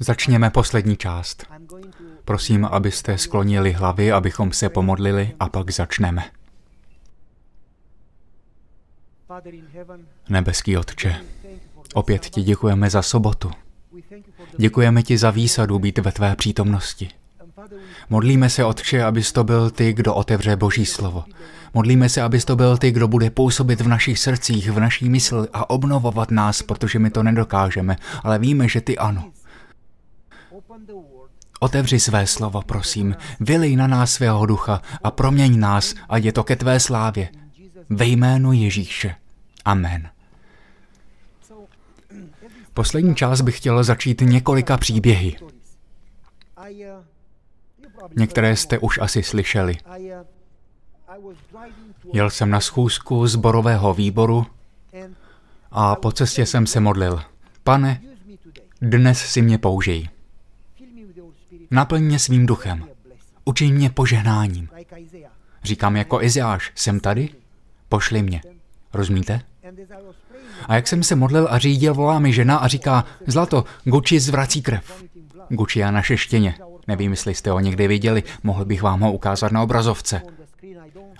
Začněme poslední část. Prosím, abyste sklonili hlavy, abychom se pomodlili a pak začneme. Nebeský Otče, opět ti děkujeme za sobotu. Děkujeme ti za výsadu být ve tvé přítomnosti. Modlíme se, Otče, abys to byl ty, kdo otevře Boží slovo. Modlíme se, abys to byl ty, kdo bude působit v našich srdcích, v naší mysli a obnovovat nás, protože my to nedokážeme, ale víme, že ty ano. Otevři své slovo, prosím, vylej na nás svého ducha a proměň nás, a je to ke tvé slávě. Ve jménu Ježíše. Amen. Poslední část bych chtěl začít několika příběhy. Některé jste už asi slyšeli. Jel jsem na schůzku zborového výboru a po cestě jsem se modlil. Pane, dnes si mě použij. Naplň mě svým duchem. Učiň mě požehnáním. Říkám jako Iziáš, jsem tady? Pošli mě. Rozumíte? A jak jsem se modlil a řídil, volá mi žena a říká, Zlato, Gucci zvrací krev. Gucci je naše štěně. Nevím, jestli jste ho někdy viděli, mohl bych vám ho ukázat na obrazovce.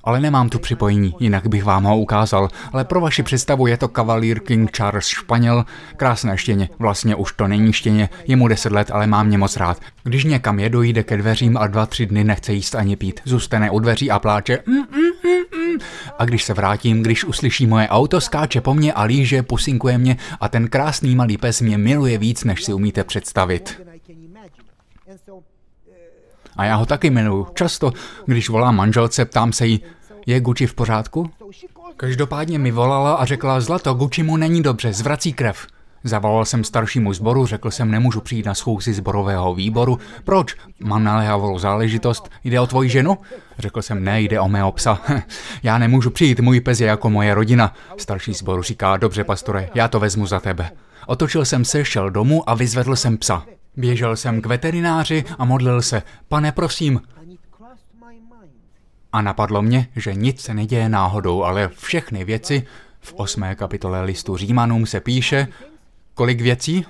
Ale nemám tu připojení, jinak bych vám ho ukázal. Ale pro vaši představu je to kavalír King Charles Španěl, krásné štěně. Vlastně už to není štěně, je mu 10 let, ale mám mě moc rád. Když někam jedu, jde ke dveřím a dva, tři dny nechce jíst ani pít. Zůstane u dveří a pláče. Mm, mm, mm. A když se vrátím, když uslyší moje auto, skáče po mně a líže, pusinkuje mě a ten krásný malý pes mě miluje víc, než si umíte představit. A já ho taky miluju. Často, když volám manželce, ptám se jí, je Gucci v pořádku? Každopádně mi volala a řekla, Zlato, Gucci mu není dobře, zvrací krev. Zavolal jsem staršímu zboru, řekl jsem, nemůžu přijít na schůzi zborového výboru. Proč? Mám naléhavou záležitost. Jde o tvoji ženu? Řekl jsem, ne, jde o mého psa. já nemůžu přijít, můj pes je jako moje rodina. Starší zboru říká, dobře, pastore, já to vezmu za tebe. Otočil jsem se, šel domů a vyzvedl jsem psa. Běžel jsem k veterináři a modlil se, pane prosím. A napadlo mě, že nic se neděje náhodou, ale všechny věci, v osmé kapitole listu Římanům se píše, kolik věcí?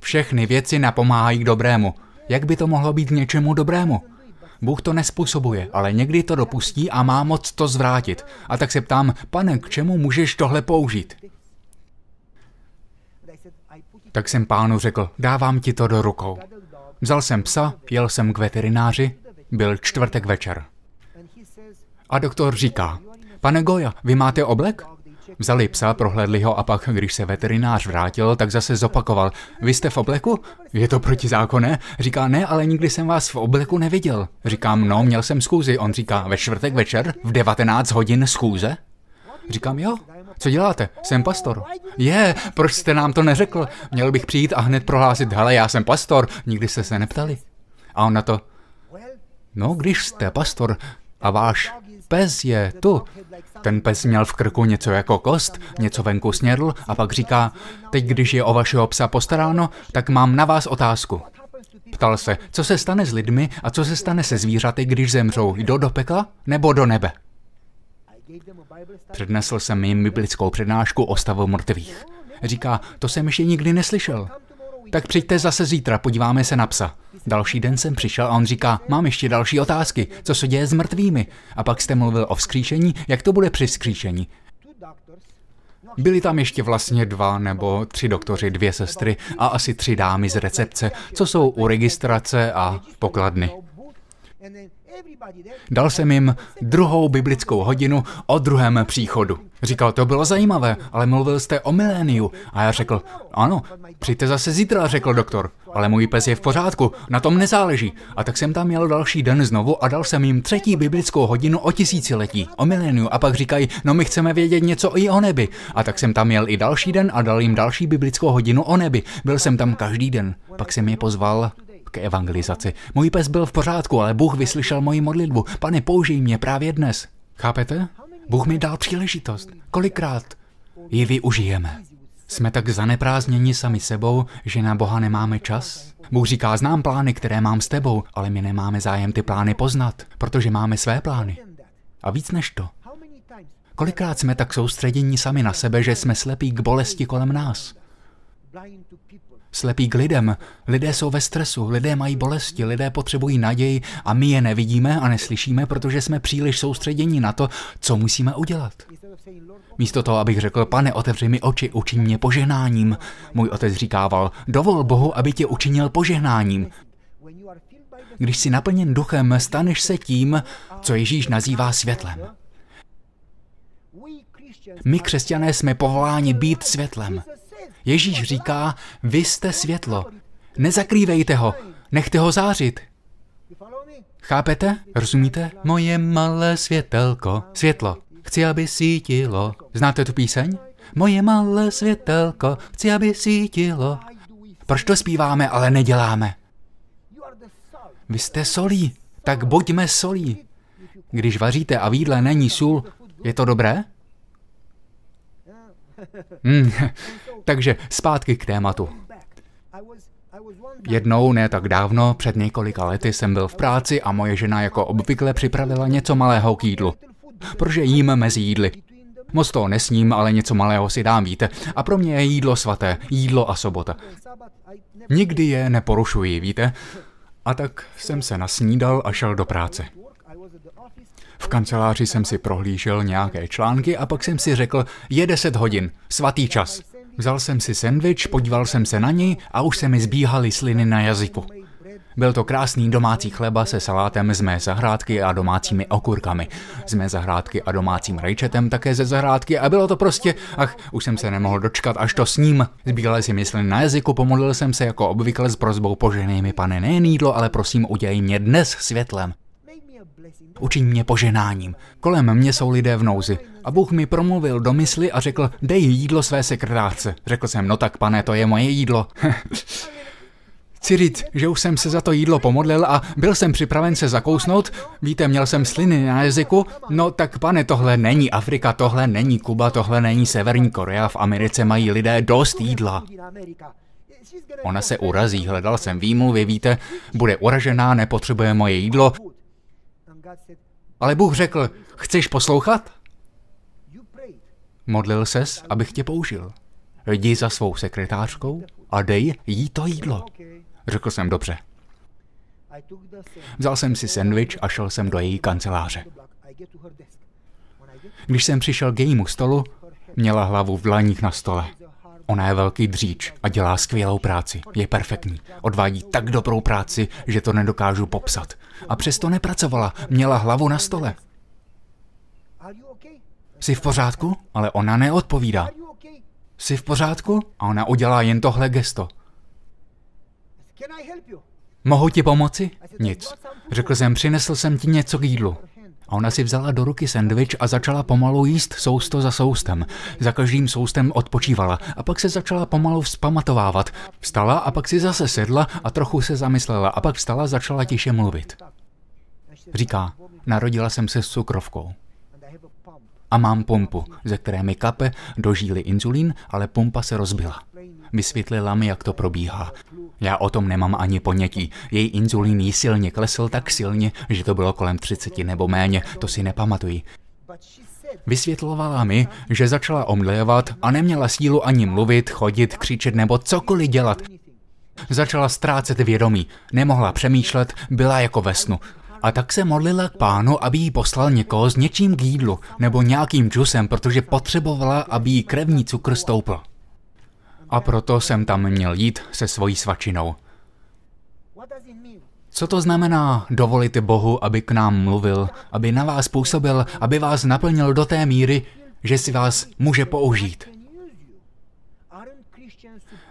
Všechny věci napomáhají k dobrému. Jak by to mohlo být něčemu dobrému? Bůh to nespůsobuje, ale někdy to dopustí a má moc to zvrátit. A tak se ptám, pane, k čemu můžeš tohle použít? Tak jsem pánu řekl, dávám ti to do rukou. Vzal jsem psa, jel jsem k veterináři, byl čtvrtek večer. A doktor říká, pane Goja, vy máte oblek? Vzali psa, prohlédli ho a pak, když se veterinář vrátil, tak zase zopakoval. Vy jste v obleku? Je to protizákonné? Říká, ne, ale nikdy jsem vás v obleku neviděl. Říkám, no, měl jsem schůzi. On říká, ve čtvrtek večer v 19 hodin schůze? Říkám, jo, co děláte? Jsem pastor. Je, proč jste nám to neřekl? Měl bych přijít a hned prohlásit, hele, já jsem pastor, nikdy jste se neptali. A on na to, no, když jste pastor a váš pes je tu. Ten pes měl v krku něco jako kost, něco venku snědl a pak říká, teď když je o vašeho psa postaráno, tak mám na vás otázku. Ptal se, co se stane s lidmi a co se stane se zvířaty, když zemřou, jdou do pekla nebo do nebe? Přednesl jsem jim biblickou přednášku o stavu mrtvých. Říká, to jsem ještě nikdy neslyšel. Tak přijďte zase zítra, podíváme se na psa. Další den jsem přišel a on říká, mám ještě další otázky, co se děje s mrtvými. A pak jste mluvil o vzkříšení, jak to bude při vzkříšení. Byli tam ještě vlastně dva nebo tři doktoři, dvě sestry a asi tři dámy z recepce, co jsou u registrace a pokladny. Dal jsem jim druhou biblickou hodinu o druhém příchodu. Říkal, to bylo zajímavé, ale mluvil jste o miléniu. A já řekl, ano, přijďte zase zítra, řekl doktor. Ale můj pes je v pořádku, na tom nezáleží. A tak jsem tam jel další den znovu a dal jsem jim třetí biblickou hodinu o tisíciletí, o miléniu. A pak říkají, no my chceme vědět něco i o nebi. A tak jsem tam jel i další den a dal jim další biblickou hodinu o nebi. Byl jsem tam každý den. Pak jsem je pozval k evangelizaci. Můj pes byl v pořádku, ale Bůh vyslyšel moji modlitbu. Pane, použij mě právě dnes. Chápete? Bůh mi dal příležitost. Kolikrát ji využijeme? Jsme tak zaneprázdněni sami sebou, že na Boha nemáme čas? Bůh říká, znám plány, které mám s tebou, ale my nemáme zájem ty plány poznat, protože máme své plány. A víc než to. Kolikrát jsme tak soustředěni sami na sebe, že jsme slepí k bolesti kolem nás? Slepí k lidem. Lidé jsou ve stresu, lidé mají bolesti, lidé potřebují naději a my je nevidíme a neslyšíme, protože jsme příliš soustředěni na to, co musíme udělat. Místo toho, abych řekl, pane, otevři mi oči, učiň mě požehnáním. Můj otec říkával, dovol Bohu, aby tě učinil požehnáním. Když jsi naplněn duchem, staneš se tím, co Ježíš nazývá světlem. My, křesťané, jsme povoláni být světlem. Ježíš říká, vy jste světlo. Nezakrývejte ho, nechte ho zářit. Chápete? Rozumíte? Moje malé světelko, světlo. Chci, aby svítilo. Znáte tu píseň? Moje malé světelko, chci, aby svítilo. Proč to zpíváme, ale neděláme? Vy jste solí, tak buďme solí. Když vaříte a v jídle není sůl, je to dobré? Hmm, takže zpátky k tématu. Jednou, ne tak dávno, před několika lety jsem byl v práci a moje žena jako obvykle připravila něco malého k jídlu. Protože jím mezi jídly. Moc toho nesním, ale něco malého si dám, víte. A pro mě je jídlo svaté, jídlo a sobota. Nikdy je neporušuji, víte. A tak jsem se nasnídal a šel do práce. V kanceláři jsem si prohlížel nějaké články a pak jsem si řekl, je 10 hodin, svatý čas. Vzal jsem si sendvič, podíval jsem se na něj a už se mi zbíhaly sliny na jazyku. Byl to krásný domácí chleba se salátem z mé zahrádky a domácími okurkami. Z mé zahrádky a domácím rajčetem také ze zahrádky a bylo to prostě, ach, už jsem se nemohl dočkat, až to sním. Zbíhaly si mysli na jazyku, pomodlil jsem se jako obvykle s prozbou poženej mi pane nejen jídlo, ale prosím udělej mě dnes světlem. Učiň mě poženáním. Kolem mě jsou lidé v nouzi. A Bůh mi promluvil do mysli a řekl, dej jídlo své sekretářce. Řekl jsem, no tak pane, to je moje jídlo. Říct, že už jsem se za to jídlo pomodlil a byl jsem připraven se zakousnout. Víte, měl jsem sliny na jazyku. No tak pane, tohle není Afrika, tohle není Kuba, tohle není Severní Korea. V Americe mají lidé dost jídla. Ona se urazí, hledal jsem výmluvy, víte, bude uražená, nepotřebuje moje jídlo. Ale Bůh řekl, chceš poslouchat? Modlil ses, abych tě použil. Jdi za svou sekretářkou a dej jí to jídlo. Řekl jsem dobře. Vzal jsem si sendvič a šel jsem do její kanceláře. Když jsem přišel k jejímu stolu, měla hlavu v dlaních na stole. Ona je velký dříč a dělá skvělou práci. Je perfektní. Odvádí tak dobrou práci, že to nedokážu popsat. A přesto nepracovala. Měla hlavu na stole. Jsi v pořádku? Ale ona neodpovídá. Jsi v pořádku? A ona udělá jen tohle gesto. Mohu ti pomoci? Nic. Řekl jsem, přinesl jsem ti něco k jídlu. A ona si vzala do ruky sendvič a začala pomalu jíst sousto za soustem. Za každým soustem odpočívala a pak se začala pomalu vzpamatovávat. Vstala a pak si zase sedla a trochu se zamyslela a pak vstala a začala tiše mluvit. Říká, narodila jsem se s cukrovkou. A mám pumpu, ze které mi kape do žíly inzulín, ale pumpa se rozbila. Vysvětlila mi, jak to probíhá. Já o tom nemám ani ponětí. Její inzulín jí silně klesl tak silně, že to bylo kolem 30 nebo méně, to si nepamatuji. Vysvětlovala mi, že začala omdlejovat a neměla sílu ani mluvit, chodit, křičet nebo cokoliv dělat. Začala ztrácet vědomí, nemohla přemýšlet, byla jako ve snu. A tak se modlila k pánu, aby jí poslal někoho s něčím k jídlu nebo nějakým džusem, protože potřebovala, aby jí krevní cukr stoupl. A proto jsem tam měl jít se svojí svačinou. Co to znamená dovolit Bohu, aby k nám mluvil, aby na vás působil, aby vás naplnil do té míry, že si vás může použít?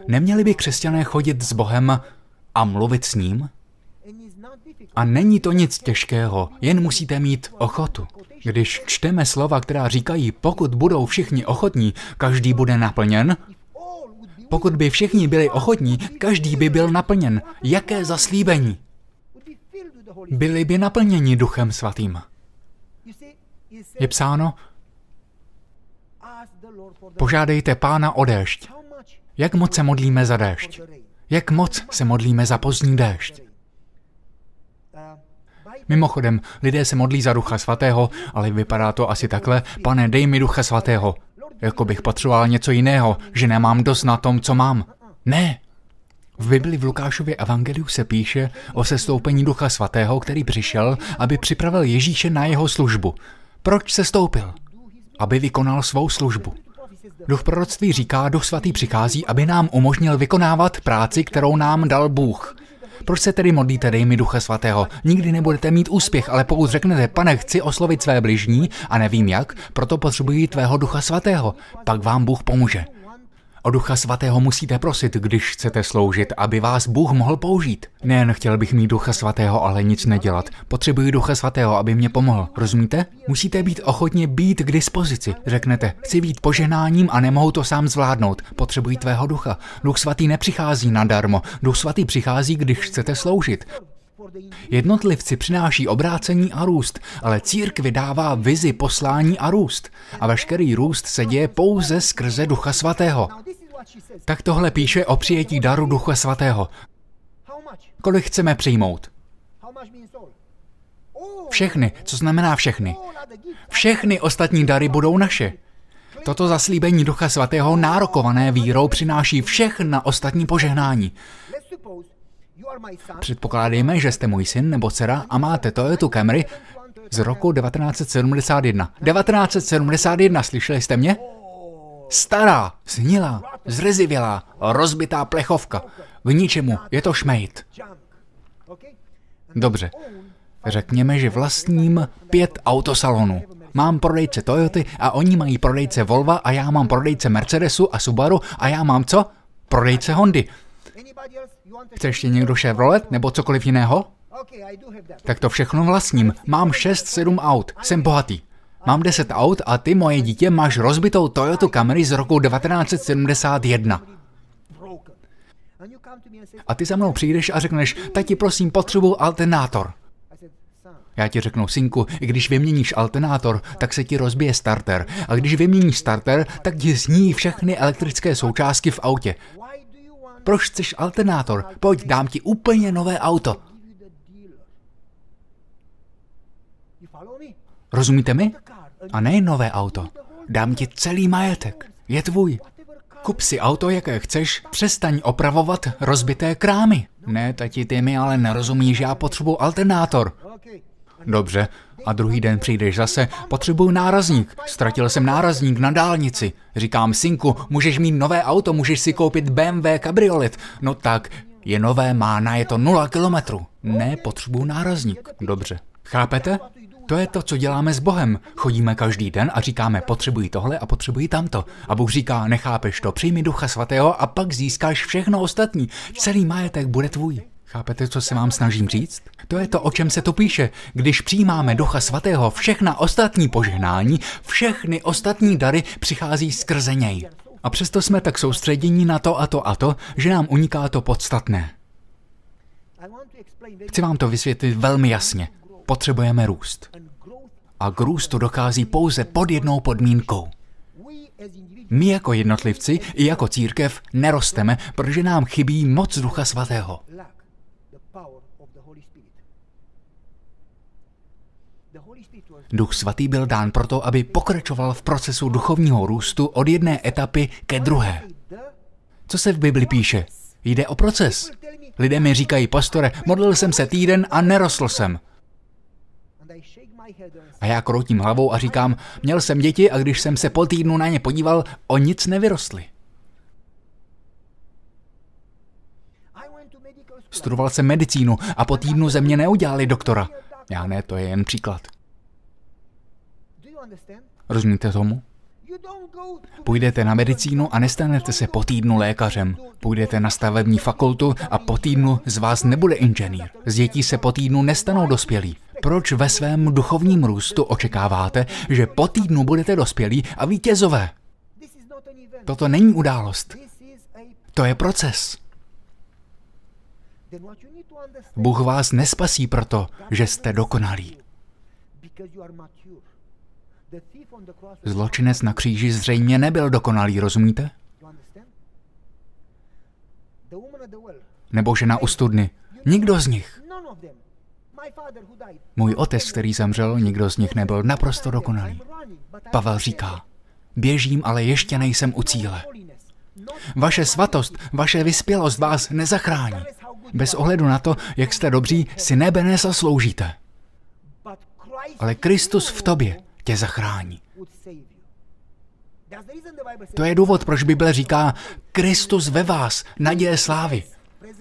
Neměli by křesťané chodit s Bohem a mluvit s ním? A není to nic těžkého, jen musíte mít ochotu. Když čteme slova, která říkají, pokud budou všichni ochotní, každý bude naplněn, pokud by všichni byli ochotní, každý by byl naplněn. Jaké zaslíbení? Byli by naplněni Duchem Svatým. Je psáno, požádejte Pána o déšť. Jak moc se modlíme za déšť? Jak moc se modlíme za pozdní déšť? Mimochodem, lidé se modlí za Ducha Svatého, ale vypadá to asi takhle, pane, dej mi Ducha Svatého. Jako bych potřeboval něco jiného, že nemám dost na tom, co mám. Ne. V Bibli v Lukášově evangeliu se píše o sestoupení Ducha Svatého, který přišel, aby připravil Ježíše na jeho službu. Proč se stoupil? Aby vykonal svou službu. Duch proroctví říká, Duch Svatý přichází, aby nám umožnil vykonávat práci, kterou nám dal Bůh. Proč se tedy modlíte, dej mi Ducha Svatého? Nikdy nebudete mít úspěch, ale pokud řeknete, pane, chci oslovit své bližní a nevím jak, proto potřebuji tvého Ducha Svatého, pak vám Bůh pomůže. O Ducha Svatého musíte prosit, když chcete sloužit, aby vás Bůh mohl použít. Nejen chtěl bych mít Ducha Svatého, ale nic nedělat. Potřebuji Ducha Svatého, aby mě pomohl. Rozumíte? Musíte být ochotně být k dispozici. Řeknete, chci být poženáním a nemohu to sám zvládnout. Potřebuji tvého ducha. Duch Svatý nepřichází nadarmo. Duch Svatý přichází, když chcete sloužit. Jednotlivci přináší obrácení a růst, ale církvi dává vizi poslání a růst. A veškerý růst se děje pouze skrze Ducha Svatého. Tak tohle píše o přijetí daru Ducha Svatého. Kolik chceme přijmout? Všechny, co znamená všechny. Všechny ostatní dary budou naše. Toto zaslíbení Ducha Svatého nárokované vírou přináší všechna ostatní požehnání. Předpokládejme, že jste můj syn nebo dcera a máte Toyota Camry z roku 1971. 1971, slyšeli jste mě? Stará, snilá, zrezivělá, rozbitá plechovka. K ničemu, je to šmejt. Dobře, řekněme, že vlastním pět autosalonů. Mám prodejce Toyoty a oni mají prodejce Volva a já mám prodejce Mercedesu a Subaru a já mám co? Prodejce Hondy. Chce ještě někdo Chevrolet nebo cokoliv jiného? Tak to všechno vlastním. Mám 6-7 aut. Jsem bohatý. Mám 10 aut a ty, moje dítě, máš rozbitou Toyota Camry z roku 1971. A ty za mnou přijdeš a řekneš, tati prosím, potřebuji alternátor. Já ti řeknu, synku, když vyměníš alternátor, tak se ti rozbije starter. A když vyměníš starter, tak ti zní všechny elektrické součástky v autě. Proč chceš alternátor? Pojď, dám ti úplně nové auto. Rozumíte mi? A ne nové auto. Dám ti celý majetek. Je tvůj. Kup si auto, jaké chceš, přestaň opravovat rozbité krámy. Ne, tati, ty mi ale nerozumíš, já potřebuji alternátor. Dobře, a druhý den přijdeš zase, potřebuju nárazník, ztratil jsem nárazník na dálnici. Říkám, synku, můžeš mít nové auto, můžeš si koupit BMW kabriolet. No tak, je nové, má na je to nula kilometrů. Ne, potřebuju nárazník. Dobře. Chápete? To je to, co děláme s Bohem. Chodíme každý den a říkáme, potřebuji tohle a potřebuji tamto. A Bůh říká, nechápeš to, přijmi ducha svatého a pak získáš všechno ostatní. Celý majetek bude tvůj. Chápete, co se vám snažím říct? To je to, o čem se to píše. Když přijímáme Ducha Svatého, všechna ostatní požehnání, všechny ostatní dary přichází skrze něj. A přesto jsme tak soustředění na to a to a to, že nám uniká to podstatné. Chci vám to vysvětlit velmi jasně. Potřebujeme růst. A k růstu dochází pouze pod jednou podmínkou. My jako jednotlivci i jako církev nerosteme, protože nám chybí moc Ducha Svatého. Duch svatý byl dán proto, aby pokračoval v procesu duchovního růstu od jedné etapy ke druhé. Co se v Bibli píše? Jde o proces. Lidé mi říkají, pastore, modlil jsem se týden a nerostl jsem. A já kroutím hlavou a říkám, měl jsem děti a když jsem se po týdnu na ně podíval, o nic nevyrostly. Studoval jsem medicínu a po týdnu ze mě neudělali doktora. Já ne, to je jen příklad. Rozumíte tomu? Půjdete na medicínu a nestanete se po týdnu lékařem. Půjdete na stavební fakultu a po týdnu z vás nebude inženýr. Z dětí se po týdnu nestanou dospělí. Proč ve svém duchovním růstu očekáváte, že po týdnu budete dospělí a vítězové? Toto není událost. To je proces. Bůh vás nespasí proto, že jste dokonalí. Zločinec na kříži zřejmě nebyl dokonalý, rozumíte? Nebo žena u studny. Nikdo z nich. Můj otec, který zemřel, nikdo z nich nebyl naprosto dokonalý. Pavel říká, běžím, ale ještě nejsem u cíle. Vaše svatost, vaše vyspělost vás nezachrání. Bez ohledu na to, jak jste dobří, si nebe nesasloužíte. Ale Kristus v tobě tě zachrání. To je důvod, proč Bible říká Kristus ve vás, naděje slávy.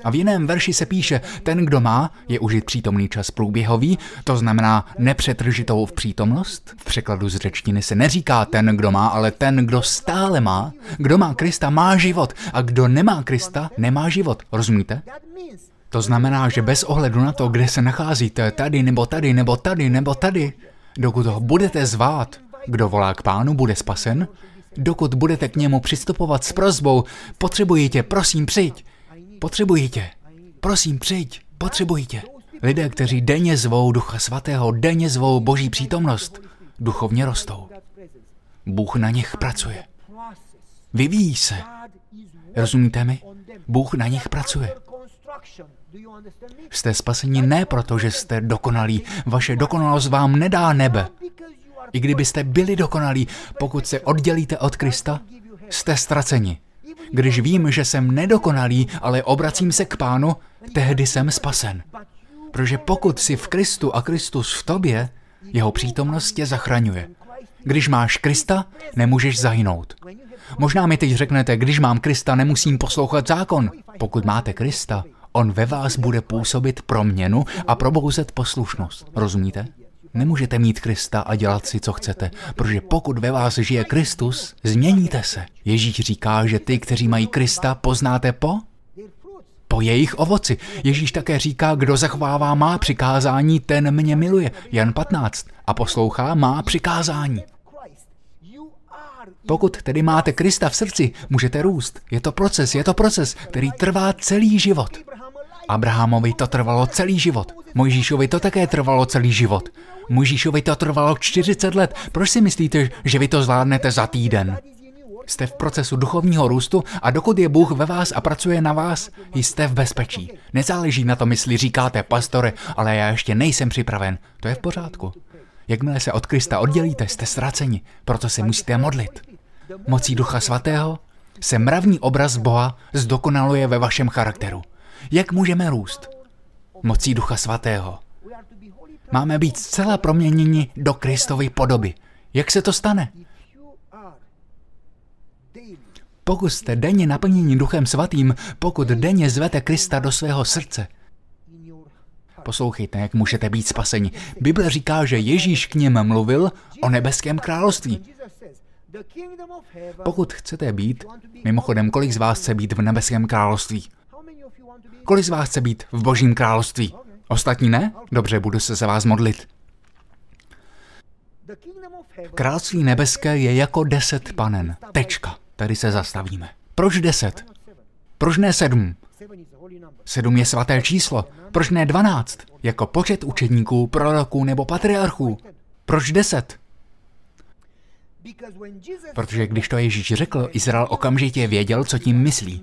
A v jiném verši se píše, ten, kdo má, je užit přítomný čas průběhový, to znamená nepřetržitou v přítomnost. V překladu z řečtiny se neříká ten, kdo má, ale ten, kdo stále má. Kdo má Krista, má život. A kdo nemá Krista, nemá život. Rozumíte? To znamená, že bez ohledu na to, kde se nacházíte, tady nebo tady nebo tady nebo tady, dokud ho budete zvát, kdo volá k pánu, bude spasen, dokud budete k němu přistupovat s prozbou, potřebuji tě, prosím, přijď, potřebuji tě, prosím, přijď, potřebuji tě. Lidé, kteří denně zvou Ducha Svatého, denně zvou Boží přítomnost, duchovně rostou. Bůh na nich pracuje. Vyvíjí se. Rozumíte mi? Bůh na nich pracuje. Jste spaseni ne proto, že jste dokonalí. Vaše dokonalost vám nedá nebe. I kdybyste byli dokonalí, pokud se oddělíte od Krista, jste ztraceni. Když vím, že jsem nedokonalý, ale obracím se k Pánu, tehdy jsem spasen. Protože pokud jsi v Kristu a Kristus v tobě, jeho přítomnost tě zachraňuje. Když máš Krista, nemůžeš zahynout. Možná mi teď řeknete, když mám Krista, nemusím poslouchat zákon. Pokud máte Krista, on ve vás bude působit proměnu a probouzet poslušnost. Rozumíte? Nemůžete mít Krista a dělat si, co chcete, protože pokud ve vás žije Kristus, změníte se. Ježíš říká, že ty, kteří mají Krista, poznáte po? Po jejich ovoci. Ježíš také říká, kdo zachovává má přikázání, ten mě miluje. Jan 15. A poslouchá má přikázání. Pokud tedy máte Krista v srdci, můžete růst. Je to proces, je to proces, který trvá celý život. Abrahamovi to trvalo celý život. Mojžíšovi to také trvalo celý život. Mojžíšovi to trvalo 40 let. Proč si myslíte, že vy to zvládnete za týden? Jste v procesu duchovního růstu a dokud je Bůh ve vás a pracuje na vás, jste v bezpečí. Nezáleží na tom, jestli říkáte, pastore, ale já ještě nejsem připraven. To je v pořádku. Jakmile se od Krista oddělíte, jste ztraceni, proto se musíte modlit. Mocí Ducha Svatého se mravní obraz Boha zdokonaluje ve vašem charakteru. Jak můžeme růst? Mocí Ducha Svatého. Máme být zcela proměněni do Kristovy podoby. Jak se to stane? Pokud jste denně naplněni Duchem Svatým, pokud denně zvete Krista do svého srdce, Poslouchejte, jak můžete být spaseni. Bible říká, že Ježíš k něm mluvil o nebeském království. Pokud chcete být, mimochodem, kolik z vás chce být v nebeském království? Kolik z vás chce být v božím království? Ostatní ne? Dobře, budu se za vás modlit. Království nebeské je jako deset panen. Tečka. Tady se zastavíme. Proč deset? Proč ne sedm? Sedm je svaté číslo. Proč ne dvanáct? Jako počet učedníků, proroků nebo patriarchů. Proč deset? Protože když to Ježíš řekl, Izrael okamžitě věděl, co tím myslí.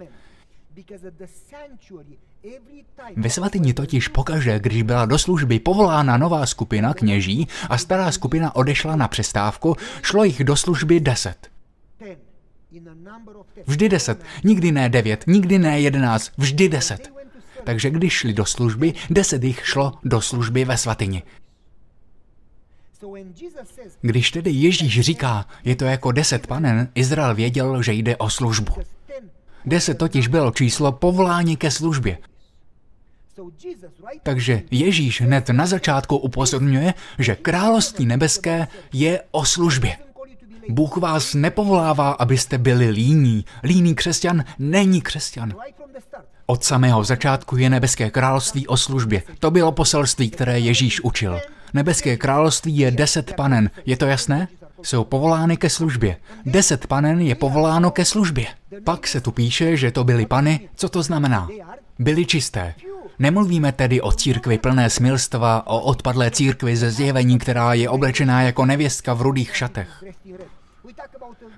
Ve svatyni totiž pokaže, když byla do služby povolána nová skupina kněží a stará skupina odešla na přestávku, šlo jich do služby deset. Vždy deset, nikdy ne devět, nikdy ne jedenáct, vždy deset. Takže když šli do služby, deset jich šlo do služby ve svatyni. Když tedy Ježíš říká, je to jako deset panen, Izrael věděl, že jde o službu. Deset totiž bylo číslo povolání ke službě. Takže Ježíš hned na začátku upozorňuje, že království nebeské je o službě. Bůh vás nepovolává, abyste byli líní. Líný křesťan není křesťan. Od samého začátku je nebeské království o službě. To bylo poselství, které Ježíš učil. Nebeské království je deset panen. Je to jasné? Jsou povolány ke službě. Deset panen je povoláno ke službě. Pak se tu píše, že to byly pany. Co to znamená? Byly čisté. Nemluvíme tedy o církvi plné smilstva, o odpadlé církvi ze zjevení, která je oblečená jako nevěstka v rudých šatech.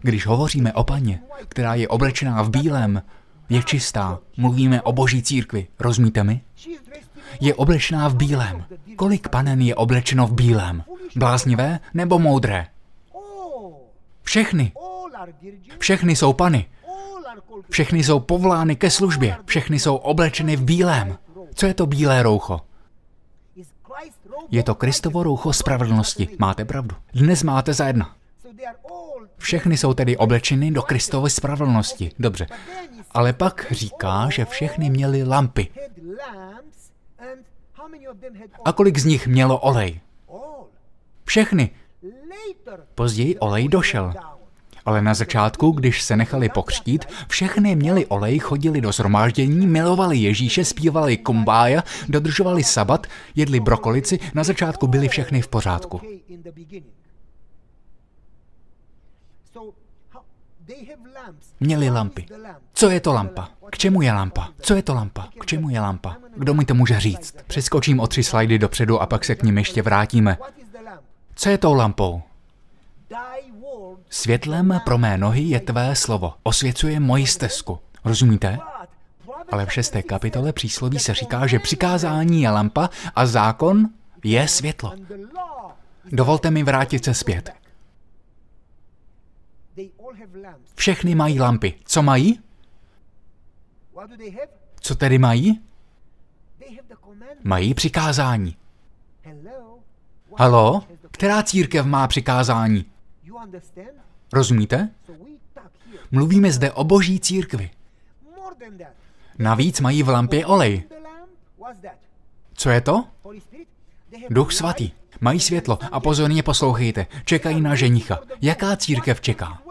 Když hovoříme o paně, která je oblečená v bílém, je čistá. Mluvíme o boží církvi, rozumíte mi? Je oblečená v bílém. Kolik panen je oblečeno v bílém? Bláznivé nebo moudré? Všechny. Všechny jsou pany. Všechny jsou povolány ke službě, všechny jsou oblečeny v bílém. Co je to bílé roucho? Je to Kristovo roucho spravedlnosti. Máte pravdu. Dnes máte za jedna. Všechny jsou tedy oblečeny do Kristovy spravedlnosti. Dobře. Ale pak říká, že všechny měly lampy. A kolik z nich mělo olej? Všechny. Později olej došel. Ale na začátku, když se nechali pokřtít, všechny měli olej, chodili do zhromáždění, milovali Ježíše, zpívali kumbája, dodržovali sabat, jedli brokolici, na začátku byli všechny v pořádku. Měli lampy. Co je to lampa? K čemu je lampa? Co je to lampa? K čemu je lampa? Kdo mi to může říct? Přeskočím o tři slajdy dopředu a pak se k ním ještě vrátíme. Co je tou lampou? Světlem pro mé nohy je tvé slovo. Osvěcuje moji stezku. Rozumíte? Ale v šesté kapitole přísloví se říká, že přikázání je lampa a zákon je světlo. Dovolte mi vrátit se zpět. Všechny mají lampy. Co mají? Co tedy mají? Mají přikázání. Halo? Která církev má přikázání? Rozumíte? Mluvíme zde o boží církvi. Navíc mají v lampě olej. Co je to? Duch svatý. Mají světlo a pozorně poslouchejte. Čekají na ženicha. Jaká církev čeká?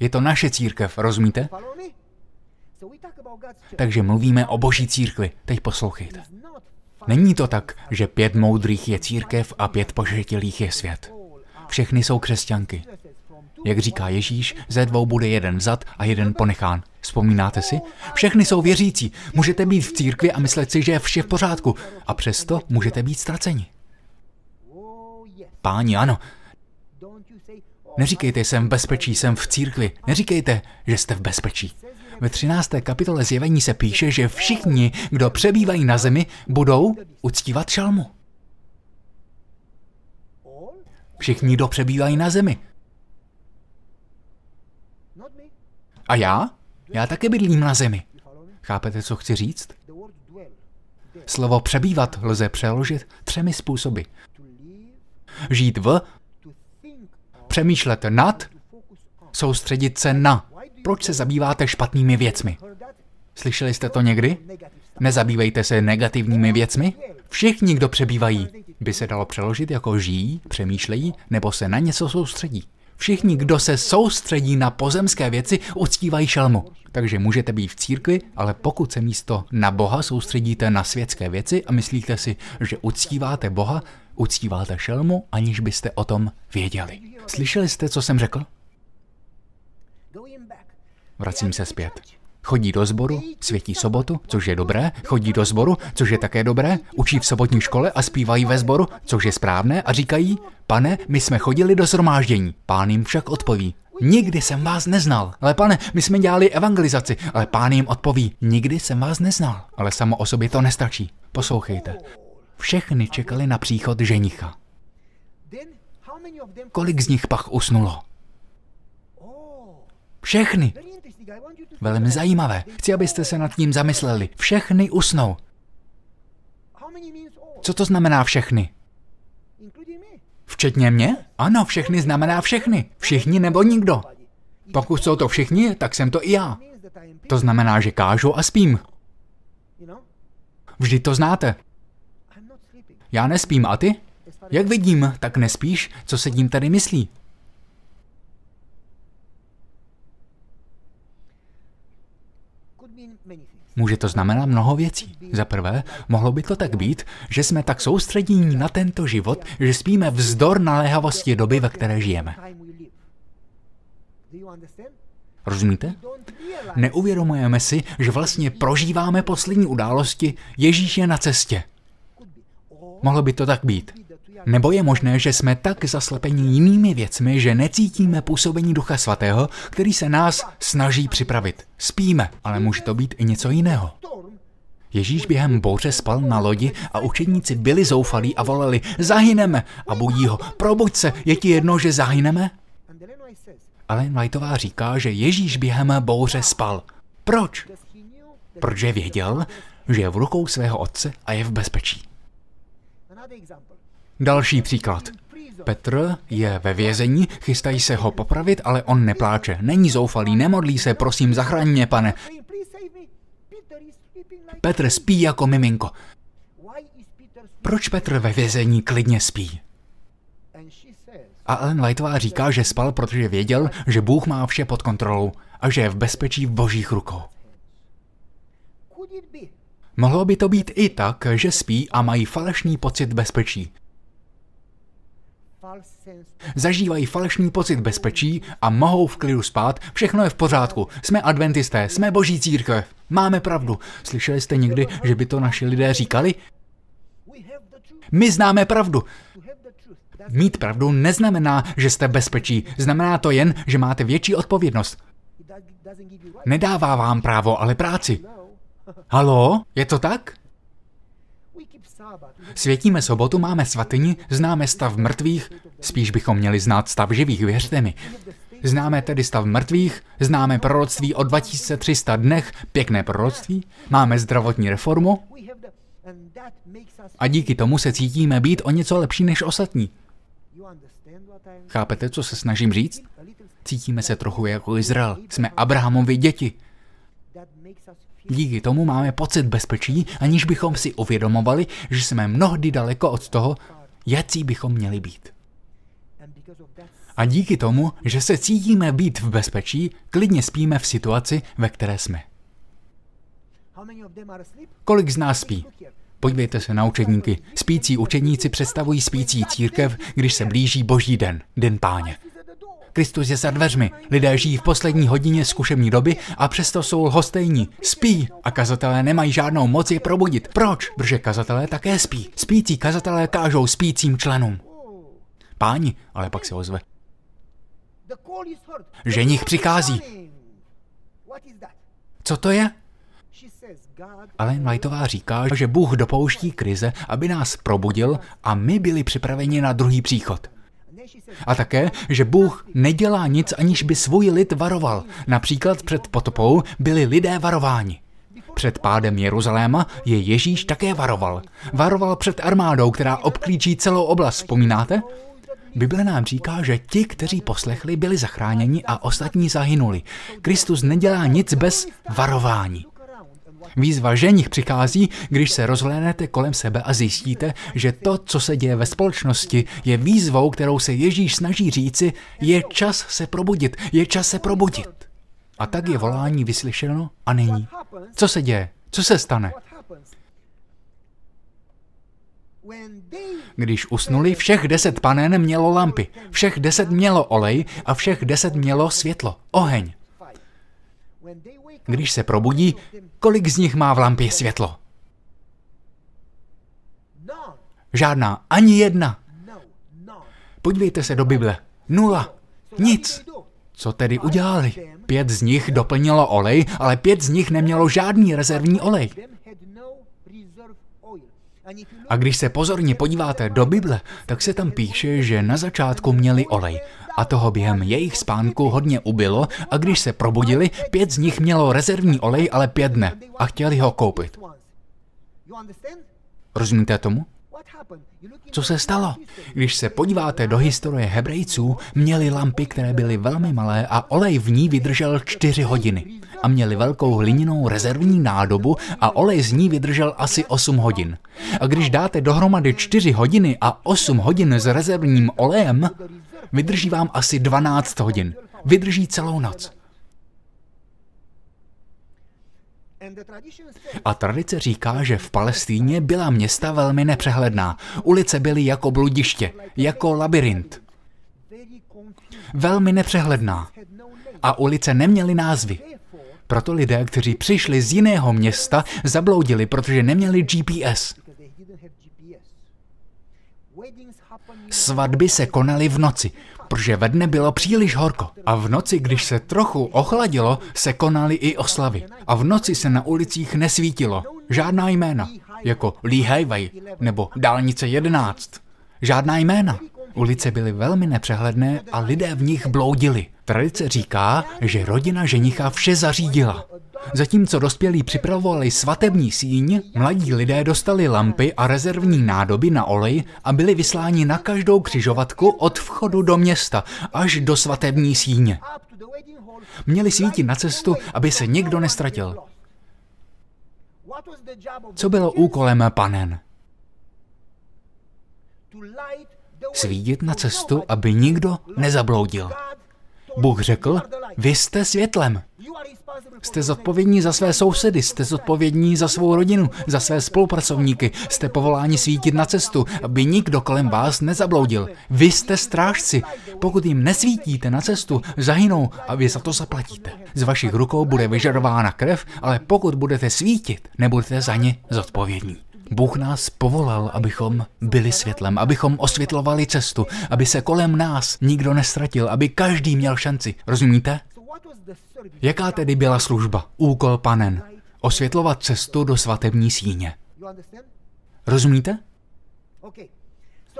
Je to naše církev, rozumíte? Takže mluvíme o boží církvi. Teď poslouchejte. Není to tak, že pět moudrých je církev a pět pošetilých je svět. Všechny jsou křesťanky. Jak říká Ježíš, ze dvou bude jeden zad a jeden ponechán. Vzpomínáte si? Všechny jsou věřící. Můžete být v církvi a myslet si, že je vše v pořádku. A přesto můžete být ztraceni. Páni, ano. Neříkejte, jsem v bezpečí, jsem v církvi. Neříkejte, že jste v bezpečí. Ve 13. kapitole zjevení se píše, že všichni, kdo přebývají na zemi, budou uctívat šalmu. Všichni, kdo přebývají na zemi. A já? Já také bydlím na zemi. Chápete, co chci říct? Slovo přebývat lze přeložit třemi způsoby. Žít v, přemýšlet nad, soustředit se na. Proč se zabýváte špatnými věcmi? Slyšeli jste to někdy? Nezabývejte se negativními věcmi? Všichni, kdo přebývají, by se dalo přeložit jako žijí, přemýšlejí nebo se na něco soustředí. Všichni, kdo se soustředí na pozemské věci, uctívají šelmu. Takže můžete být v církvi, ale pokud se místo na Boha soustředíte na světské věci a myslíte si, že uctíváte Boha, uctíváte šelmu, aniž byste o tom věděli. Slyšeli jste, co jsem řekl? Vracím se zpět. Chodí do sboru, světí sobotu, což je dobré, chodí do sboru, což je také dobré, učí v sobotní škole a zpívají ve sboru, což je správné a říkají, pane, my jsme chodili do zhromáždění. Pán jim však odpoví, Nikdy jsem vás neznal. Ale pane, my jsme dělali evangelizaci, ale pán jim odpoví, nikdy jsem vás neznal. Ale samo o sobě to nestačí. Poslouchejte. Všechny čekali na příchod ženicha. Kolik z nich pak usnulo? Všechny. Velmi zajímavé. Chci, abyste se nad tím zamysleli. Všechny usnou. Co to znamená všechny? Včetně mě? Ano, všechny znamená všechny. Všichni nebo nikdo. Pokud jsou to všichni, tak jsem to i já. To znamená, že kážu a spím. Vždy to znáte. Já nespím a ty? Jak vidím, tak nespíš, co se tím tady myslí. Může to znamenat mnoho věcí. Za prvé, mohlo by to tak být, že jsme tak soustředění na tento život, že spíme vzdor naléhavosti doby, ve které žijeme. Rozumíte? Neuvědomujeme si, že vlastně prožíváme poslední události Ježíše na cestě. Mohlo by to tak být. Nebo je možné, že jsme tak zaslepeni jinými věcmi, že necítíme působení Ducha Svatého, který se nás snaží připravit. Spíme, ale může to být i něco jiného. Ježíš během bouře spal na lodi a učedníci byli zoufalí a volali, zahyneme. A budí ho, probuď se, je ti jedno, že zahyneme? Ellen Whiteová říká, že Ježíš během bouře spal. Proč? Protože věděl, že je v rukou svého otce a je v bezpečí. Další příklad. Petr je ve vězení, chystají se ho popravit, ale on nepláče. Není zoufalý, nemodlí se, prosím, zachraň mě, pane. Petr spí jako miminko. Proč Petr ve vězení klidně spí? A Ellen Whiteová říká, že spal, protože věděl, že Bůh má vše pod kontrolou a že je v bezpečí v božích rukou. Mohlo by to být i tak, že spí a mají falešný pocit bezpečí. Zažívají falešný pocit bezpečí a mohou v klidu spát, všechno je v pořádku, jsme adventisté, jsme boží církev, máme pravdu. Slyšeli jste někdy, že by to naši lidé říkali? My známe pravdu. Mít pravdu neznamená, že jste bezpečí, znamená to jen, že máte větší odpovědnost. Nedává vám právo, ale práci. Halo, je to tak? Světíme sobotu, máme svatyni, známe stav mrtvých, spíš bychom měli znát stav živých, věřte mi. Známe tedy stav mrtvých, známe proroctví o 2300 dnech, pěkné proroctví, máme zdravotní reformu a díky tomu se cítíme být o něco lepší než ostatní. Chápete, co se snažím říct? Cítíme se trochu jako Izrael. Jsme Abrahamovi děti. Díky tomu máme pocit bezpečí, aniž bychom si uvědomovali, že jsme mnohdy daleko od toho, jaký bychom měli být. A díky tomu, že se cítíme být v bezpečí, klidně spíme v situaci, ve které jsme. Kolik z nás spí? Podívejte se na učedníky. Spící učedníci představují spící církev, když se blíží boží den, den páně. Kristus je za dveřmi. Lidé žijí v poslední hodině zkušební doby a přesto jsou lhostejní. Spí a kazatelé nemají žádnou moc je probudit. Proč? Protože kazatelé také spí. Spící kazatelé kážou spícím členům. Páni, ale pak se ozve. Ženich přichází. Co to je? Ale Whiteová říká, že Bůh dopouští krize, aby nás probudil a my byli připraveni na druhý příchod. A také, že Bůh nedělá nic, aniž by svůj lid varoval. Například před potopou byli lidé varováni. Před pádem Jeruzaléma je Ježíš také varoval. Varoval před armádou, která obklíčí celou oblast, vzpomínáte? Bible nám říká, že ti, kteří poslechli, byli zachráněni a ostatní zahynuli. Kristus nedělá nic bez varování. Výzva ženich přichází, když se rozhlédnete kolem sebe a zjistíte, že to, co se děje ve společnosti, je výzvou, kterou se Ježíš snaží říci, je čas se probudit, je čas se probudit. A tak je volání vyslyšeno a není. Co se děje? Co se stane? Když usnuli, všech deset panen mělo lampy, všech deset mělo olej a všech deset mělo světlo, oheň. Když se probudí, kolik z nich má v lampě světlo? Žádná, ani jedna. Podívejte se do Bible. Nula. Nic. Co tedy udělali? Pět z nich doplnilo olej, ale pět z nich nemělo žádný rezervní olej. A když se pozorně podíváte do Bible, tak se tam píše, že na začátku měli olej a toho během jejich spánku hodně ubylo a když se probudili, pět z nich mělo rezervní olej, ale pět ne a chtěli ho koupit. Rozumíte tomu? Co se stalo? Když se podíváte do historie Hebrejců, měli lampy, které byly velmi malé a olej v ní vydržel čtyři hodiny. A měli velkou hliněnou rezervní nádobu a olej z ní vydržel asi 8 hodin. A když dáte dohromady 4 hodiny a 8 hodin s rezervním olejem, vydrží vám asi 12 hodin. Vydrží celou noc. A tradice říká, že v Palestíně byla města velmi nepřehledná. Ulice byly jako bludiště, jako labirint. Velmi nepřehledná. A ulice neměly názvy. Proto lidé, kteří přišli z jiného města, zabloudili, protože neměli GPS. Svatby se konaly v noci, protože ve dne bylo příliš horko. A v noci, když se trochu ochladilo, se konaly i oslavy. A v noci se na ulicích nesvítilo. Žádná jména, jako Lee Highway nebo Dálnice 11. Žádná jména. Ulice byly velmi nepřehledné a lidé v nich bloudili. Tradice říká, že rodina ženicha vše zařídila. Zatímco dospělí připravovali svatební síň, mladí lidé dostali lampy a rezervní nádoby na olej a byli vysláni na každou křižovatku od vchodu do města až do svatební síně. Měli svítit na cestu, aby se nikdo nestratil. Co bylo úkolem panen? Svítit na cestu, aby nikdo nezabloudil. Bůh řekl, vy jste světlem. Jste zodpovědní za své sousedy, jste zodpovědní za svou rodinu, za své spolupracovníky, jste povoláni svítit na cestu, aby nikdo kolem vás nezabloudil. Vy jste strážci. Pokud jim nesvítíte na cestu, zahynou a vy za to zaplatíte. Z vašich rukou bude vyžadována krev, ale pokud budete svítit, nebudete za ně zodpovědní. Bůh nás povolal, abychom byli světlem, abychom osvětlovali cestu, aby se kolem nás nikdo nestratil, aby každý měl šanci. Rozumíte? Jaká tedy byla služba, úkol panen? Osvětlovat cestu do svatební síně. Rozumíte?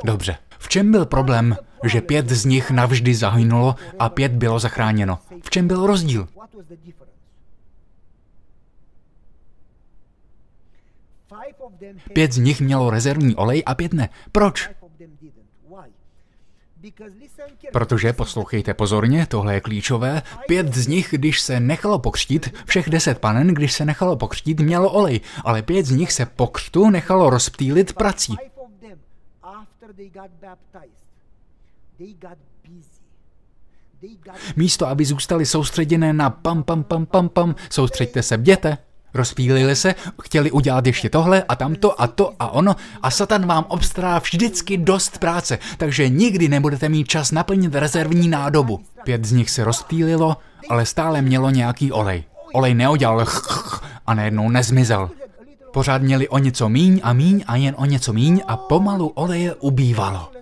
Dobře. V čem byl problém, že pět z nich navždy zahynulo a pět bylo zachráněno? V čem byl rozdíl? Pět z nich mělo rezervní olej a pět ne. Proč? Protože, poslouchejte pozorně, tohle je klíčové, pět z nich, když se nechalo pokřtít, všech deset panen, když se nechalo pokřtít, mělo olej, ale pět z nich se po křtu nechalo rozptýlit prací. Místo, aby zůstali soustředěné na pam, pam, pam, pam, pam, soustřeďte se, bděte, Rozpílili se, chtěli udělat ještě tohle a tamto a to a ono a Satan vám obstará vždycky dost práce, takže nikdy nebudete mít čas naplnit rezervní nádobu. Pět z nich se rozptýlilo, ale stále mělo nějaký olej. Olej neudělal a najednou nezmizel. Pořád měli o něco míň a míň a jen o něco míň a pomalu oleje ubývalo.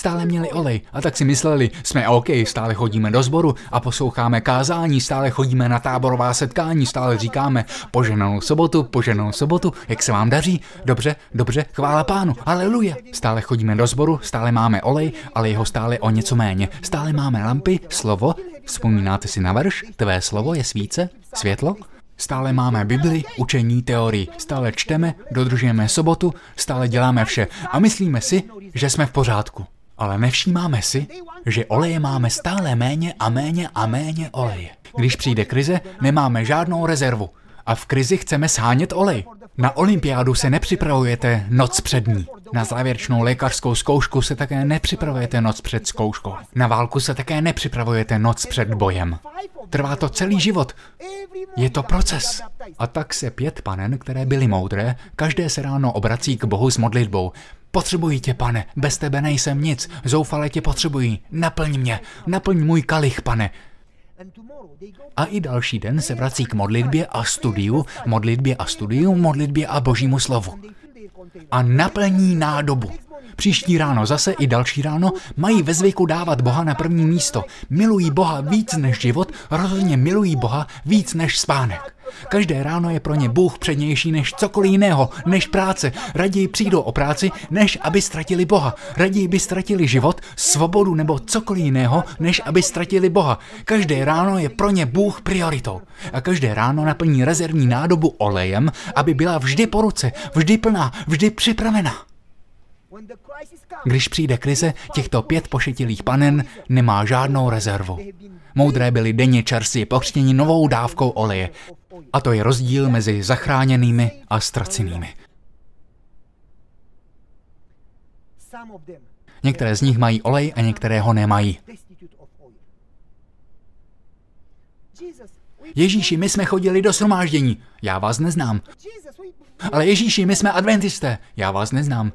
Stále měli olej a tak si mysleli, jsme OK, stále chodíme do sboru a posloucháme kázání, stále chodíme na táborová setkání, stále říkáme poženanou sobotu, poženanou sobotu, jak se vám daří? Dobře, dobře, chvála pánu, aleluja. Stále chodíme do sboru, stále máme olej, ale jeho stále o něco méně. Stále máme lampy, slovo, vzpomínáte si na verš, tvé slovo je svíce, světlo? Stále máme Bibli, učení, teorii, stále čteme, dodržujeme sobotu, stále děláme vše a myslíme si, že jsme v pořádku. Ale nevšímáme si, že oleje máme stále méně a méně a méně oleje. Když přijde krize, nemáme žádnou rezervu. A v krizi chceme shánět olej. Na olympiádu se nepřipravujete noc před ní. Na závěrečnou lékařskou zkoušku se také nepřipravujete noc před zkouškou. Na válku se také nepřipravujete noc před bojem. Trvá to celý život. Je to proces. A tak se pět panen, které byly moudré, každé se ráno obrací k Bohu s modlitbou. Potřebuji tě, pane, bez tebe nejsem nic, zoufale tě potřebuji, naplň mě, naplň můj kalich, pane. A i další den se vrací k modlitbě a studiu, modlitbě a studiu, modlitbě a božímu slovu. A naplní nádobu. Příští ráno zase i další ráno mají ve zvyku dávat Boha na první místo. Milují Boha víc než život, rozhodně milují Boha víc než spánek. Každé ráno je pro ně Bůh přednější než cokoliv jiného, než práce. Raději přijdou o práci, než aby ztratili Boha. Raději by ztratili život, svobodu nebo cokoliv jiného, než aby ztratili Boha. Každé ráno je pro ně Bůh prioritou. A každé ráno naplní rezervní nádobu olejem, aby byla vždy po ruce, vždy plná, vždy připravená. Když přijde krize, těchto pět pošetilých panen nemá žádnou rezervu. Moudré byly denně čerstvě pokřtěni novou dávkou oleje. A to je rozdíl mezi zachráněnými a ztracenými. Některé z nich mají olej a některé ho nemají. Ježíši, my jsme chodili do shromáždění. Já vás neznám. Ale Ježíši, my jsme adventisté. Já vás neznám.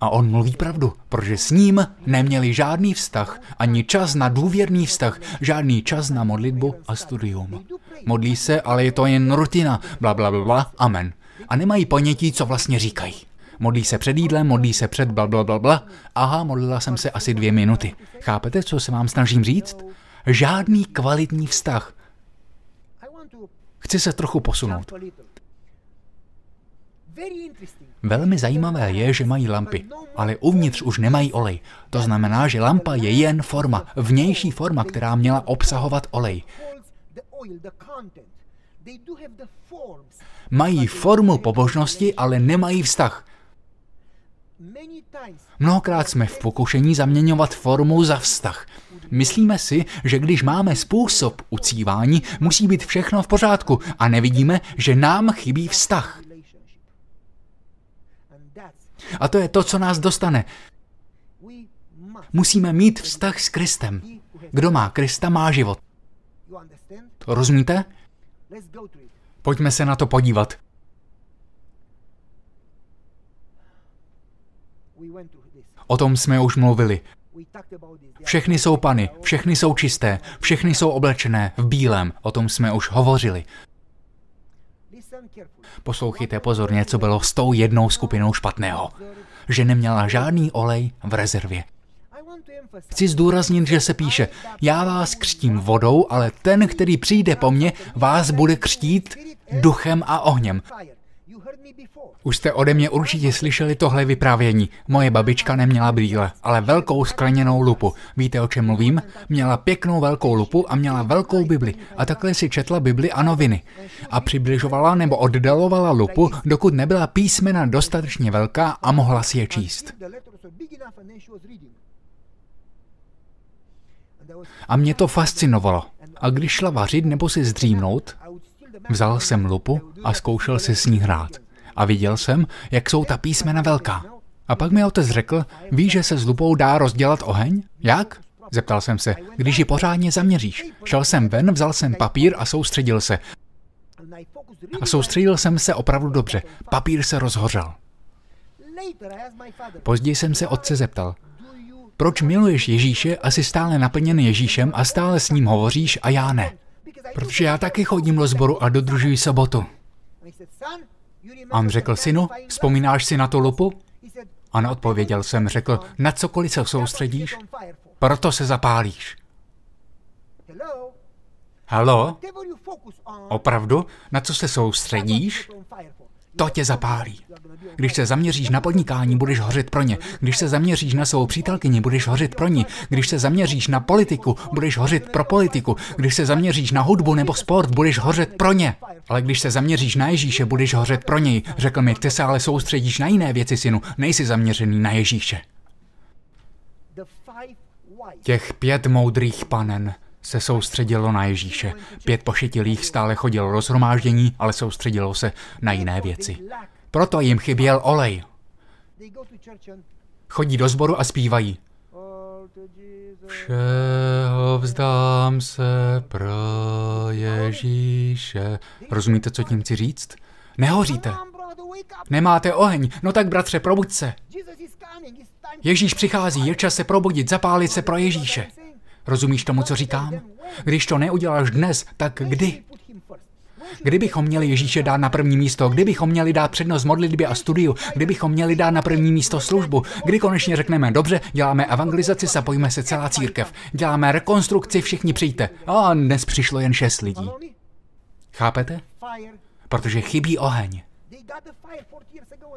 A on mluví pravdu, protože s ním neměli žádný vztah, ani čas na důvěrný vztah, žádný čas na modlitbu a studium. Modlí se, ale je to jen rutina, bla, bla, bla, amen. A nemají ponětí, co vlastně říkají. Modlí se před jídlem, modlí se před bla, bla, bla, bla. Aha, modlila jsem se asi dvě minuty. Chápete, co se vám snažím říct? Žádný kvalitní vztah. Chci se trochu posunout. Velmi zajímavé je, že mají lampy, ale uvnitř už nemají olej. To znamená, že lampa je jen forma, vnější forma, která měla obsahovat olej. Mají formu pobožnosti, ale nemají vztah. Mnohokrát jsme v pokušení zaměňovat formu za vztah. Myslíme si, že když máme způsob ucívání, musí být všechno v pořádku a nevidíme, že nám chybí vztah. A to je to, co nás dostane. Musíme mít vztah s Kristem. Kdo má Krista, má život. To rozumíte? Pojďme se na to podívat. O tom jsme už mluvili. Všechny jsou pany, všechny jsou čisté, všechny jsou oblečené v bílém, o tom jsme už hovořili. Poslouchejte pozorně, co bylo s tou jednou skupinou špatného. Že neměla žádný olej v rezervě. Chci zdůraznit, že se píše, já vás křtím vodou, ale ten, který přijde po mně, vás bude křtít duchem a ohněm. Už jste ode mě určitě slyšeli tohle vyprávění. Moje babička neměla brýle, ale velkou skleněnou lupu. Víte, o čem mluvím? Měla pěknou velkou lupu a měla velkou Bibli. A takhle si četla Bibli a noviny. A přibližovala nebo oddalovala lupu, dokud nebyla písmena dostatečně velká a mohla si je číst. A mě to fascinovalo. A když šla vařit nebo si zdřímnout, vzal jsem lupu a zkoušel si s ní hrát. A viděl jsem, jak jsou ta písmena velká. A pak mi otec řekl, víš, že se s lupou dá rozdělat oheň? Jak? Zeptal jsem se, když ji pořádně zaměříš. Šel jsem ven, vzal jsem papír a soustředil se. A soustředil jsem se opravdu dobře. Papír se rozhořel. Později jsem se otce zeptal, proč miluješ Ježíše a jsi stále naplněn Ježíšem a stále s ním hovoříš a já ne? Protože já taky chodím do sboru a dodržuji sobotu. On řekl, synu, vzpomínáš si na tu lupu? A neodpověděl jsem, řekl, na cokoliv se soustředíš, proto se zapálíš. Halo? Opravdu? Na co se soustředíš? To tě zapálí. Když se zaměříš na podnikání, budeš hořet pro ně. Když se zaměříš na svou přítelkyni, budeš hořet pro ní. Když se zaměříš na politiku, budeš hořet pro politiku. Když se zaměříš na hudbu nebo sport, budeš hořet pro ně. Ale když se zaměříš na Ježíše, budeš hořet pro něj. Řekl mi, ty se ale soustředíš na jiné věci, synu, nejsi zaměřený na Ježíše. Těch pět moudrých panen se soustředilo na Ježíše. Pět pošetilých stále chodilo do zhromáždění, ale soustředilo se na jiné věci. Proto jim chyběl olej. Chodí do sboru a zpívají. Všeho vzdám se pro Ježíše. Rozumíte, co tím chci říct? Nehoříte. Nemáte oheň. No tak, bratře, probuď se. Ježíš přichází, je čas se probudit, zapálit se pro Ježíše. Rozumíš tomu, co říkám? Když to neuděláš dnes, tak kdy? Kdybychom měli Ježíše dát na první místo, kdybychom měli dát přednost modlitbě a studiu, kdybychom měli dát na první místo službu, kdy konečně řekneme, dobře, děláme evangelizaci, zapojíme se celá církev, děláme rekonstrukci, všichni přijďte. A dnes přišlo jen šest lidí. Chápete? Protože chybí oheň.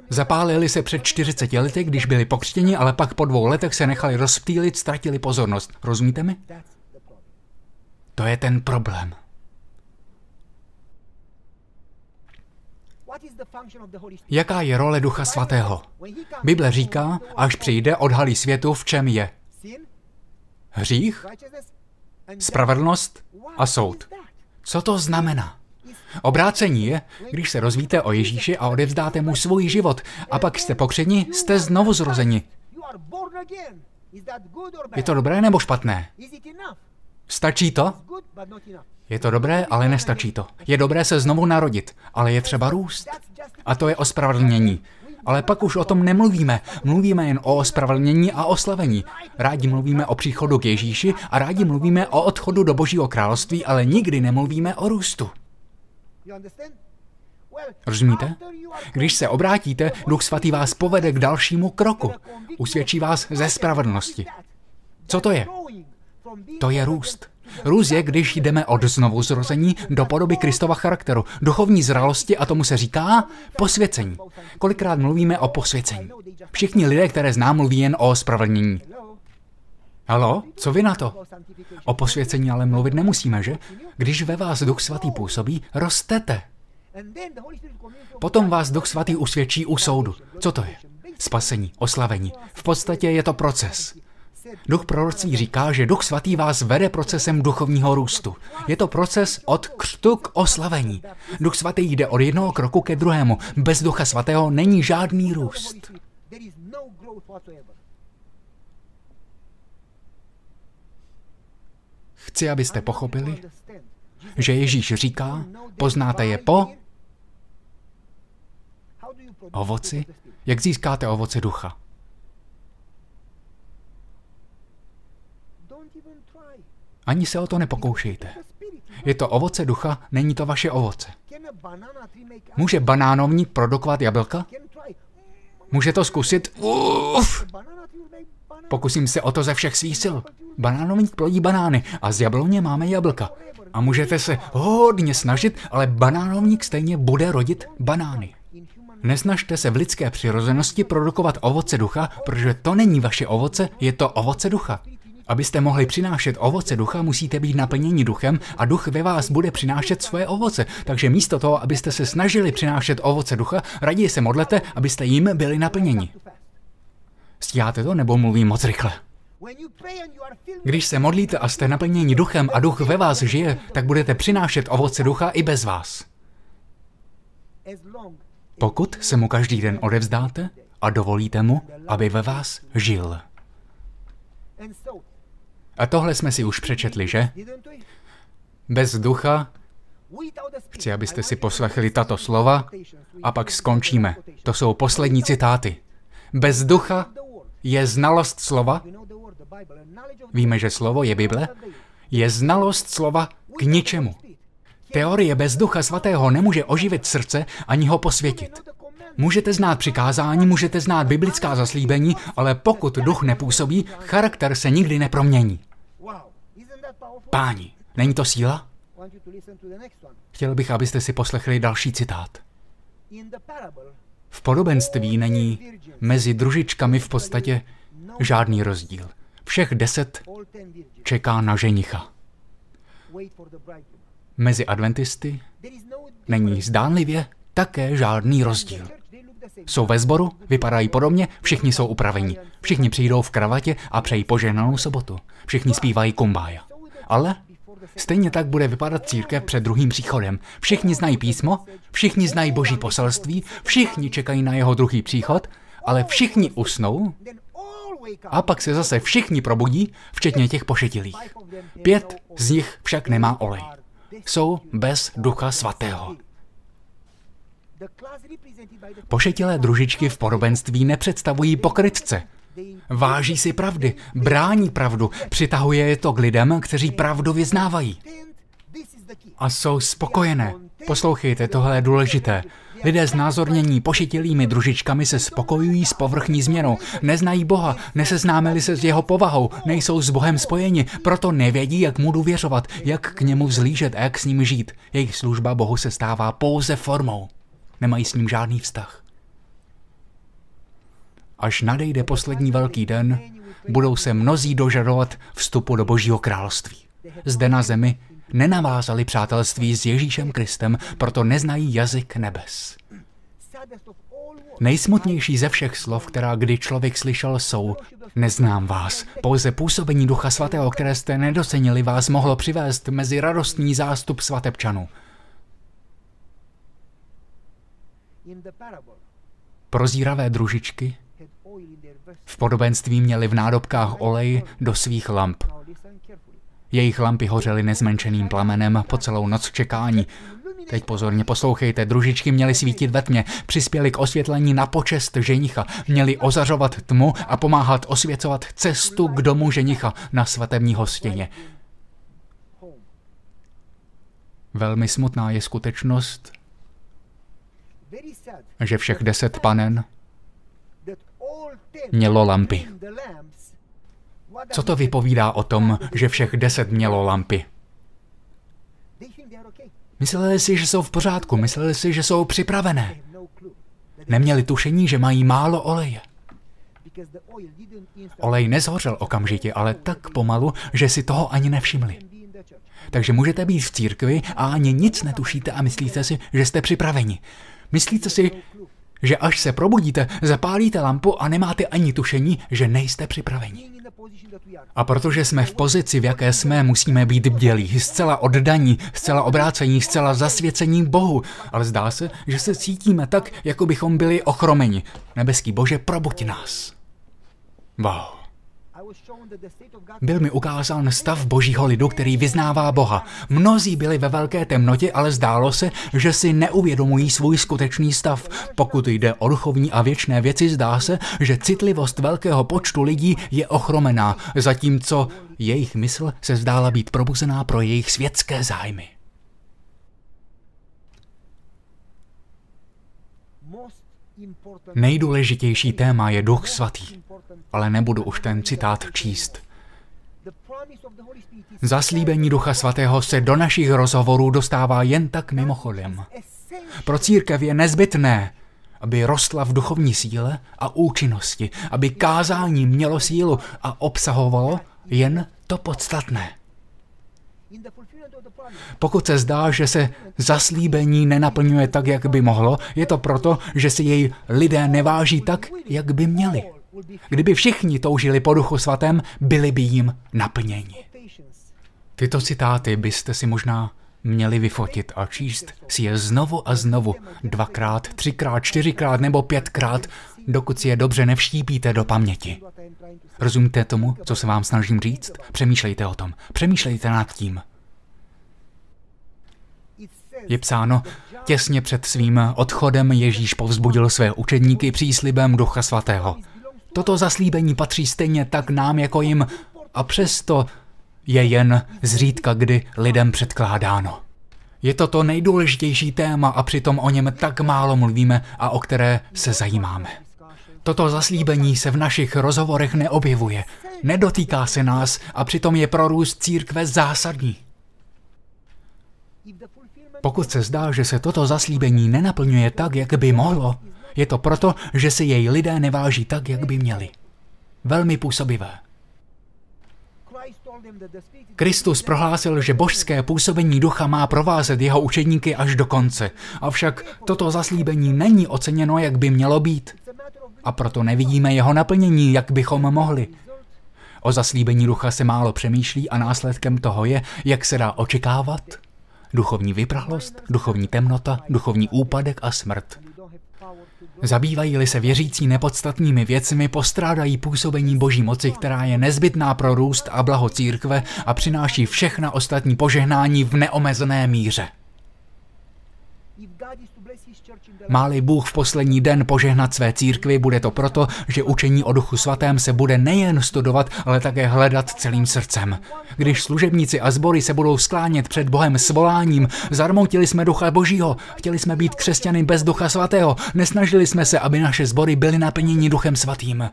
Zapálili se před 40 lety, když byli pokřtěni, ale pak po dvou letech se nechali rozptýlit, ztratili pozornost. Rozumíte mi? To je ten problém. Jaká je role Ducha Svatého? Bible říká, až přijde, odhalí světu, v čem je. Hřích, spravedlnost a soud. Co to znamená? Obrácení je, když se rozvíte o Ježíši a odevzdáte mu svůj život a pak jste pokřeni, jste znovu zrozeni. Je to dobré nebo špatné? Stačí to? Je to dobré, ale nestačí to. Je dobré se znovu narodit, ale je třeba růst. A to je ospravedlnění. Ale pak už o tom nemluvíme. Mluvíme jen o ospravedlnění a oslavení. Rádi mluvíme o příchodu k Ježíši a rádi mluvíme o odchodu do Božího království, ale nikdy nemluvíme o růstu. Rozumíte? Když se obrátíte, Duch Svatý vás povede k dalšímu kroku. Usvědčí vás ze spravedlnosti. Co to je? To je růst. Růst je, když jdeme od znovu zrození do podoby Kristova charakteru, duchovní zralosti a tomu se říká posvěcení. Kolikrát mluvíme o posvěcení? Všichni lidé, které znám, mluví jen o spravedlnění. Halo, co vy na to? O posvěcení ale mluvit nemusíme, že? Když ve vás Duch Svatý působí, rostete. Potom vás Duch Svatý usvědčí u soudu. Co to je? Spasení, oslavení. V podstatě je to proces. Duch proroctví říká, že Duch Svatý vás vede procesem duchovního růstu. Je to proces od křtu k oslavení. Duch Svatý jde od jednoho kroku ke druhému. Bez Ducha Svatého není žádný růst. Chci, abyste pochopili, že Ježíš říká, poznáte je po ovoci, jak získáte ovoce ducha. Ani se o to nepokoušejte. Je to ovoce ducha, není to vaše ovoce. Může banánovník produkovat jablka? Může to zkusit? Uf! Pokusím se o to ze všech svých sil. Banánovník plodí banány a z jabloně máme jablka. A můžete se hodně snažit, ale banánovník stejně bude rodit banány. Nesnažte se v lidské přirozenosti produkovat ovoce ducha, protože to není vaše ovoce, je to ovoce ducha. Abyste mohli přinášet ovoce ducha, musíte být naplněni duchem a duch ve vás bude přinášet svoje ovoce. Takže místo toho, abyste se snažili přinášet ovoce ducha, raději se modlete, abyste jim byli naplněni. Stíháte to nebo mluvím moc rychle? Když se modlíte a jste naplněni duchem a duch ve vás žije, tak budete přinášet ovoce ducha i bez vás. Pokud se mu každý den odevzdáte a dovolíte mu, aby ve vás žil. A tohle jsme si už přečetli, že? Bez ducha Chci, abyste si poslechli tato slova a pak skončíme. To jsou poslední citáty. Bez ducha je znalost slova. Víme, že slovo je Bible. Je znalost slova k ničemu. Teorie bez ducha svatého nemůže oživit srdce ani ho posvětit. Můžete znát přikázání, můžete znát biblická zaslíbení, ale pokud duch nepůsobí, charakter se nikdy nepromění. Páni, není to síla? Chtěl bych, abyste si poslechli další citát. V podobenství není mezi družičkami v podstatě žádný rozdíl. Všech deset čeká na ženicha. Mezi adventisty není zdánlivě také žádný rozdíl. Jsou ve sboru, vypadají podobně, všichni jsou upraveni. Všichni přijdou v kravatě a přejí požehnanou sobotu. Všichni zpívají kumbája. Ale stejně tak bude vypadat církev před druhým příchodem. Všichni znají písmo, všichni znají boží poselství, všichni čekají na jeho druhý příchod, ale všichni usnou a pak se zase všichni probudí, včetně těch pošetilých. Pět z nich však nemá olej. Jsou bez ducha svatého. Pošetilé družičky v podobenství nepředstavují pokrytce. Váží si pravdy, brání pravdu, přitahuje je to k lidem, kteří pravdu vyznávají. A jsou spokojené. Poslouchejte, tohle je důležité. Lidé znázornění pošetilými družičkami se spokojují s povrchní změnou. Neznají Boha, neseznámili se s jeho povahou, nejsou s Bohem spojeni, proto nevědí, jak mu důvěřovat, jak k němu vzlížet a jak s ním žít. Jejich služba Bohu se stává pouze formou. Nemají s ním žádný vztah. Až nadejde poslední velký den, budou se mnozí dožadovat vstupu do Božího království. Zde na zemi nenavázali přátelství s Ježíšem Kristem, proto neznají jazyk nebes. Nejsmutnější ze všech slov, která kdy člověk slyšel, jsou Neznám vás. Pouze působení Ducha Svatého, které jste nedocenili, vás mohlo přivést mezi radostný zástup svatebčanů. Prozíravé družičky v podobenství měli v nádobkách olej do svých lamp. Jejich lampy hořely nezmenšeným plamenem po celou noc čekání. Teď pozorně poslouchejte, družičky měly svítit ve tmě, přispěli k osvětlení na počest ženicha, měli ozařovat tmu a pomáhat osvěcovat cestu k domu ženicha na svatební hostěně. Velmi smutná je skutečnost, že všech deset panen mělo lampy. Co to vypovídá o tom, že všech deset mělo lampy? Mysleli si, že jsou v pořádku, mysleli si, že jsou připravené. Neměli tušení, že mají málo oleje. Olej nezhořel okamžitě, ale tak pomalu, že si toho ani nevšimli. Takže můžete být v církvi a ani nic netušíte a myslíte si, že jste připraveni. Myslíte si, že až se probudíte, zapálíte lampu a nemáte ani tušení, že nejste připraveni. A protože jsme v pozici, v jaké jsme, musíme být bdělí, zcela oddaní, zcela obrácení, zcela zasvěcení Bohu. Ale zdá se, že se cítíme tak, jako bychom byli ochromeni. Nebeský Bože, probuď nás. Wow. Byl mi ukázán stav božího lidu, který vyznává Boha. Mnozí byli ve velké temnotě, ale zdálo se, že si neuvědomují svůj skutečný stav. Pokud jde o duchovní a věčné věci, zdá se, že citlivost velkého počtu lidí je ochromená, zatímco jejich mysl se zdála být probuzená pro jejich světské zájmy. Nejdůležitější téma je Duch Svatý, ale nebudu už ten citát číst. Zaslíbení Ducha Svatého se do našich rozhovorů dostává jen tak mimochodem. Pro církev je nezbytné, aby rostla v duchovní síle a účinnosti, aby kázání mělo sílu a obsahovalo jen to podstatné. Pokud se zdá, že se zaslíbení nenaplňuje tak, jak by mohlo, je to proto, že si jej lidé neváží tak, jak by měli. Kdyby všichni toužili po duchu svatém, byli by jim naplněni. Tyto citáty byste si možná měli vyfotit a číst si je znovu a znovu, dvakrát, třikrát, čtyřikrát nebo pětkrát, dokud si je dobře nevštípíte do paměti. Rozumíte tomu, co se vám snažím říct? Přemýšlejte o tom. Přemýšlejte nad tím. Je psáno, těsně před svým odchodem Ježíš povzbudil své učedníky příslibem Ducha Svatého. Toto zaslíbení patří stejně tak nám jako jim a přesto je jen zřídka kdy lidem předkládáno. Je to to nejdůležitější téma a přitom o něm tak málo mluvíme a o které se zajímáme. Toto zaslíbení se v našich rozhovorech neobjevuje, nedotýká se nás a přitom je pro růst církve zásadní. Pokud se zdá, že se toto zaslíbení nenaplňuje tak, jak by mohlo, je to proto, že si jej lidé neváží tak, jak by měli. Velmi působivé. Kristus prohlásil, že božské působení ducha má provázet jeho učedníky až do konce. Avšak toto zaslíbení není oceněno, jak by mělo být. A proto nevidíme jeho naplnění, jak bychom mohli. O zaslíbení ducha se málo přemýšlí a následkem toho je, jak se dá očekávat, duchovní vyprahlost, duchovní temnota, duchovní úpadek a smrt. Zabývají-li se věřící nepodstatnými věcmi, postrádají působení boží moci, která je nezbytná pro růst a blaho církve a přináší všechna ostatní požehnání v neomezené míře. Máli Bůh v poslední den požehnat své církvi, bude to proto, že učení o duchu svatém se bude nejen studovat, ale také hledat celým srdcem. Když služebníci a sbory se budou sklánět před Bohem s voláním, zarmoutili jsme ducha božího, chtěli jsme být křesťany bez ducha svatého, nesnažili jsme se, aby naše sbory byly naplněni duchem svatým.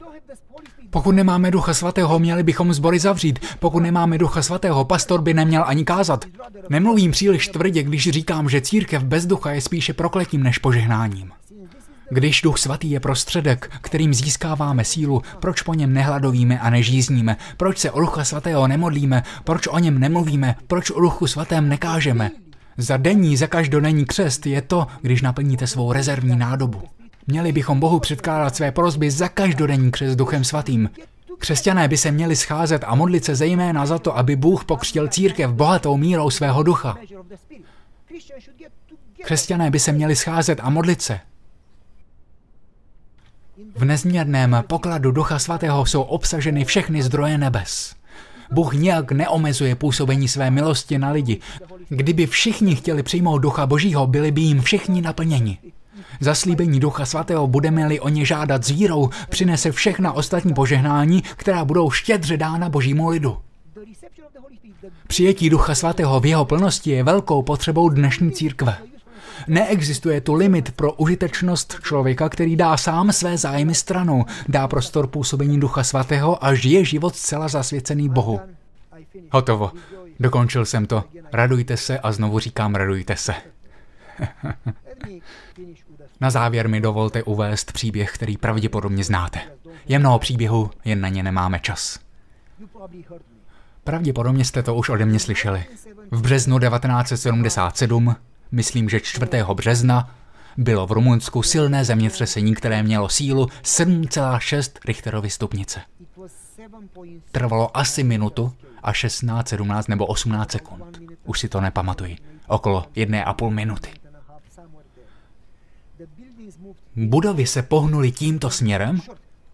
Pokud nemáme ducha svatého, měli bychom zbory zavřít. Pokud nemáme ducha svatého, pastor by neměl ani kázat. Nemluvím příliš tvrdě, když říkám, že církev bez ducha je spíše prokletím než požehnáním. Když duch svatý je prostředek, kterým získáváme sílu, proč po něm nehladovíme a nežízníme, proč se o ducha svatého nemodlíme, proč o něm nemluvíme, proč o duchu svatém nekážeme. Za denní, za každodenní křest je to, když naplníte svou rezervní nádobu. Měli bychom Bohu předkládat své prozby za každodenní křes duchem svatým. Křesťané by se měli scházet a modlit se zejména za to, aby Bůh pokřtil církev bohatou mírou svého ducha. Křesťané by se měli scházet a modlit se. V nezměrném pokladu Ducha Svatého jsou obsaženy všechny zdroje nebes. Bůh nijak neomezuje působení své milosti na lidi. Kdyby všichni chtěli přijmout Ducha Božího, byli by jim všichni naplněni. Zaslíbení Ducha Svatého budeme-li o ně žádat s vírou, přinese všechna ostatní požehnání, která budou štědře dána božímu lidu. Přijetí Ducha Svatého v jeho plnosti je velkou potřebou dnešní církve. Neexistuje tu limit pro užitečnost člověka, který dá sám své zájmy stranou, dá prostor působení Ducha Svatého a žije život zcela zasvěcený Bohu. Hotovo. Dokončil jsem to. Radujte se a znovu říkám radujte se. Na závěr mi dovolte uvést příběh, který pravděpodobně znáte. Je mnoho příběhů, jen na ně nemáme čas. Pravděpodobně jste to už ode mě slyšeli. V březnu 1977, myslím, že 4. března, bylo v Rumunsku silné zemětřesení, které mělo sílu 7,6 Richterovy stupnice. Trvalo asi minutu a 16, 17 nebo 18 sekund. Už si to nepamatuji. Okolo jedné a půl minuty. Budovy se pohnuly tímto směrem,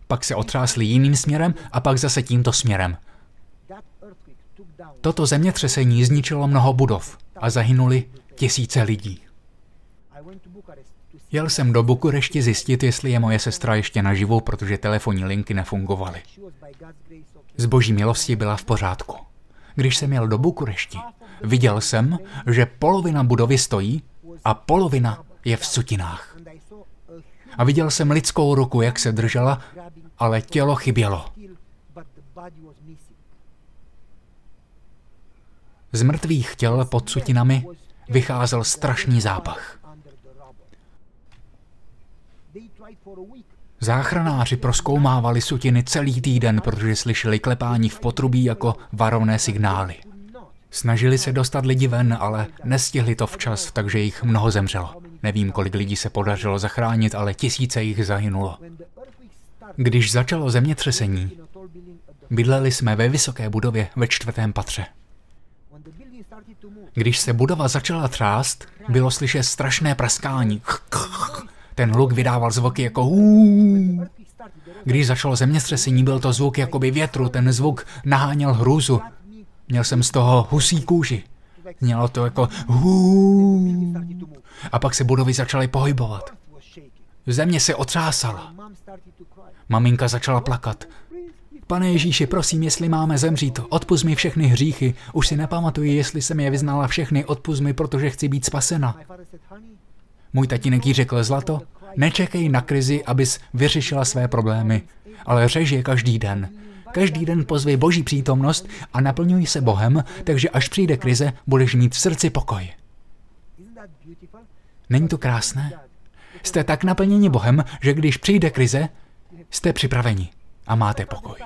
pak se otřásly jiným směrem a pak zase tímto směrem. Toto zemětřesení zničilo mnoho budov a zahynuli tisíce lidí. Jel jsem do Bukurešti zjistit, jestli je moje sestra ještě naživu, protože telefonní linky nefungovaly. Z boží milosti byla v pořádku. Když jsem jel do Bukurešti, viděl jsem, že polovina budovy stojí a polovina je v sutinách. A viděl jsem lidskou ruku, jak se držela, ale tělo chybělo. Z mrtvých těl pod sutinami vycházel strašný zápach. Záchranáři proskoumávali sutiny celý týden, protože slyšeli klepání v potrubí jako varovné signály. Snažili se dostat lidi ven, ale nestihli to včas, takže jich mnoho zemřelo. Nevím, kolik lidí se podařilo zachránit, ale tisíce jich zahynulo. Když začalo zemětřesení, bydleli jsme ve vysoké budově ve čtvrtém patře. Když se budova začala třást, bylo slyšet strašné praskání. Ten luk vydával zvuky jako. Když začalo zemětřesení, byl to zvuk jakoby větru, ten zvuk naháněl hrůzu. Měl jsem z toho husí kůži. Mělo to jako hů. A pak se budovy začaly pohybovat. Země se otřásala. Maminka začala plakat. Pane Ježíši, prosím, jestli máme zemřít, odpust mi všechny hříchy. Už si nepamatuji, jestli jsem je vyznala všechny, odpust mi, protože chci být spasena. Můj tatínek jí řekl, zlato, nečekej na krizi, abys vyřešila své problémy, ale řež je každý den. Každý den pozvi boží přítomnost a naplňuj se Bohem, takže až přijde krize, budeš mít v srdci pokoj. Není to krásné? Jste tak naplněni Bohem, že když přijde krize, jste připraveni a máte pokoj.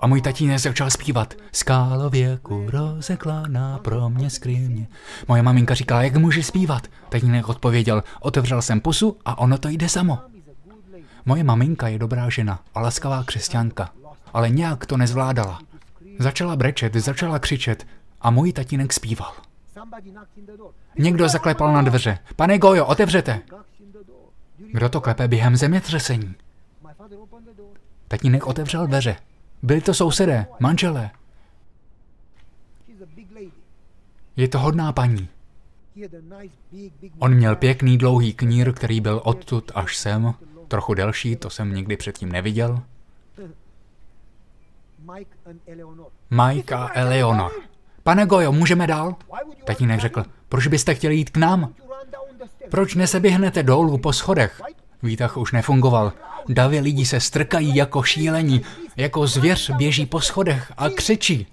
A můj tatínek začal zpívat. Skálo věku rozeklaná pro mě skryně. Moje maminka říkala, jak můžeš zpívat? Tatínek odpověděl, otevřel jsem pusu a ono to jde samo. Moje maminka je dobrá žena a laskavá křesťanka, ale nějak to nezvládala. Začala brečet, začala křičet a můj tatínek zpíval. Někdo zaklepal na dveře. Pane Gojo, otevřete! Kdo to klepe během zemětřesení? Tatínek otevřel dveře. Byli to sousedé, manželé. Je to hodná paní. On měl pěkný dlouhý knír, který byl odtud až sem, trochu delší, to jsem nikdy předtím neviděl. Mike a Eleonor. Pane Gojo, můžeme dál? Tatínek řekl, proč byste chtěli jít k nám? Proč neseběhnete dolů po schodech? Výtah už nefungoval. Davy lidí se strkají jako šílení, jako zvěř běží po schodech a křičí.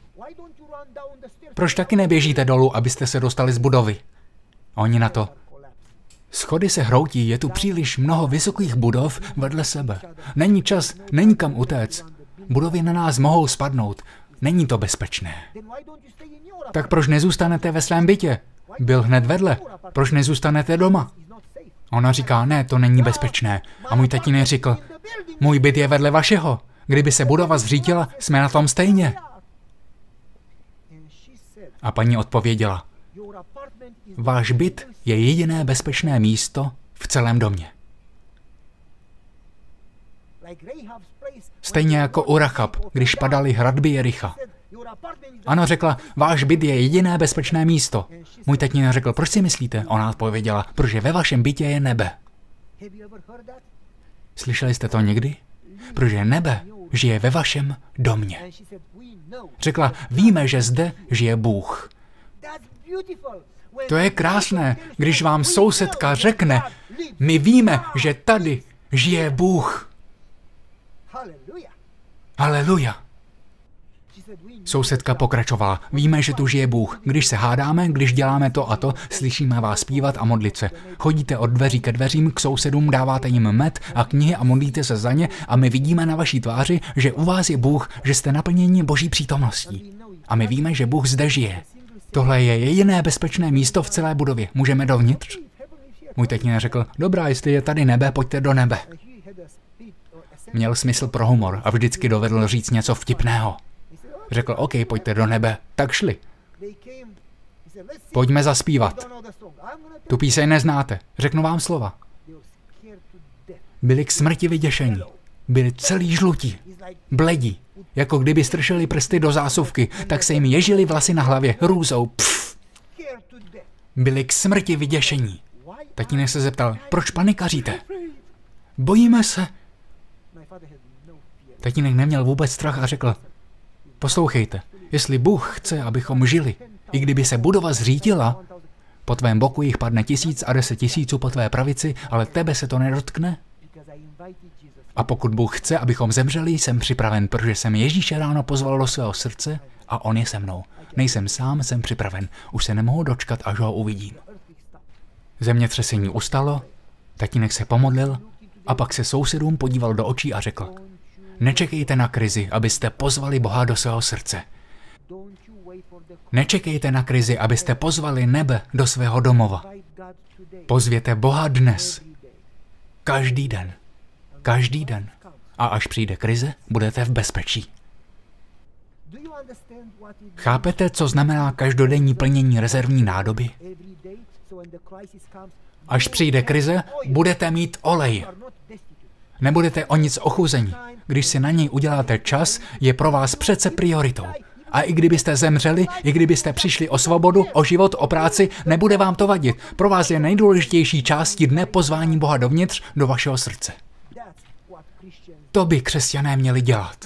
Proč taky neběžíte dolů, abyste se dostali z budovy? Oni na to. Schody se hroutí, je tu příliš mnoho vysokých budov vedle sebe. Není čas, není kam utéct. Budovy na nás mohou spadnout. Není to bezpečné. Tak proč nezůstanete ve svém bytě? Byl hned vedle. Proč nezůstanete doma? Ona říká, ne, to není bezpečné. A můj tatínek řekl, můj byt je vedle vašeho. Kdyby se budova zřítila, jsme na tom stejně. A paní odpověděla, váš byt je jediné bezpečné místo v celém domě. Stejně jako u Rachab, když padaly hradby Jericha. Ano, řekla, váš byt je jediné bezpečné místo. Můj tatínek řekl, proč si myslíte? Ona odpověděla, protože ve vašem bytě je nebe. Slyšeli jste to někdy? Protože nebe žije ve vašem domě. Řekla, víme, že zde žije Bůh. To je krásné, když vám sousedka řekne, my víme, že tady žije Bůh. Haleluja. Sousedka pokračovala. Víme, že tu žije Bůh. Když se hádáme, když děláme to a to, slyšíme vás zpívat a modlit se. Chodíte od dveří ke dveřím, k sousedům dáváte jim med a knihy a modlíte se za ně a my vidíme na vaší tváři, že u vás je Bůh, že jste naplněni boží přítomností. A my víme, že Bůh zde žije. Tohle je jediné bezpečné místo v celé budově. Můžeme dovnitř? Můj tatínek řekl, dobrá, jestli je tady nebe, pojďte do nebe. Měl smysl pro humor a vždycky dovedl říct něco vtipného. Řekl, OK, pojďte do nebe. Tak šli. Pojďme zaspívat. Tu píseň neznáte. Řeknu vám slova. Byli k smrti vyděšení. Byli celý žlutí. Bledí. Jako kdyby stršeli prsty do zásuvky, tak se jim ježili vlasy na hlavě hrůzou. Pff. Byli k smrti vyděšení. Tatínek se zeptal, proč panikaříte? Bojíme se. Tatínek neměl vůbec strach a řekl, poslouchejte, jestli Bůh chce, abychom žili, i kdyby se budova zřítila, po tvém boku jich padne tisíc a deset tisíců po tvé pravici, ale tebe se to nedotkne? A pokud Bůh chce, abychom zemřeli, jsem připraven, protože jsem Ježíše ráno pozval do svého srdce a on je se mnou. Nejsem sám, jsem připraven. Už se nemohu dočkat, až ho uvidím. Zemětřesení ustalo, tatínek se pomodlil a pak se sousedům podíval do očí a řekl, nečekejte na krizi, abyste pozvali Boha do svého srdce. Nečekejte na krizi, abyste pozvali nebe do svého domova. Pozvěte Boha dnes. Každý den. Každý den. A až přijde krize, budete v bezpečí. Chápete, co znamená každodenní plnění rezervní nádoby? Až přijde krize, budete mít olej. Nebudete o nic ochuzení. Když si na něj uděláte čas, je pro vás přece prioritou. A i kdybyste zemřeli, i kdybyste přišli o svobodu, o život, o práci, nebude vám to vadit. Pro vás je nejdůležitější částí dne pozvání Boha dovnitř, do vašeho srdce. To by křesťané měli dělat.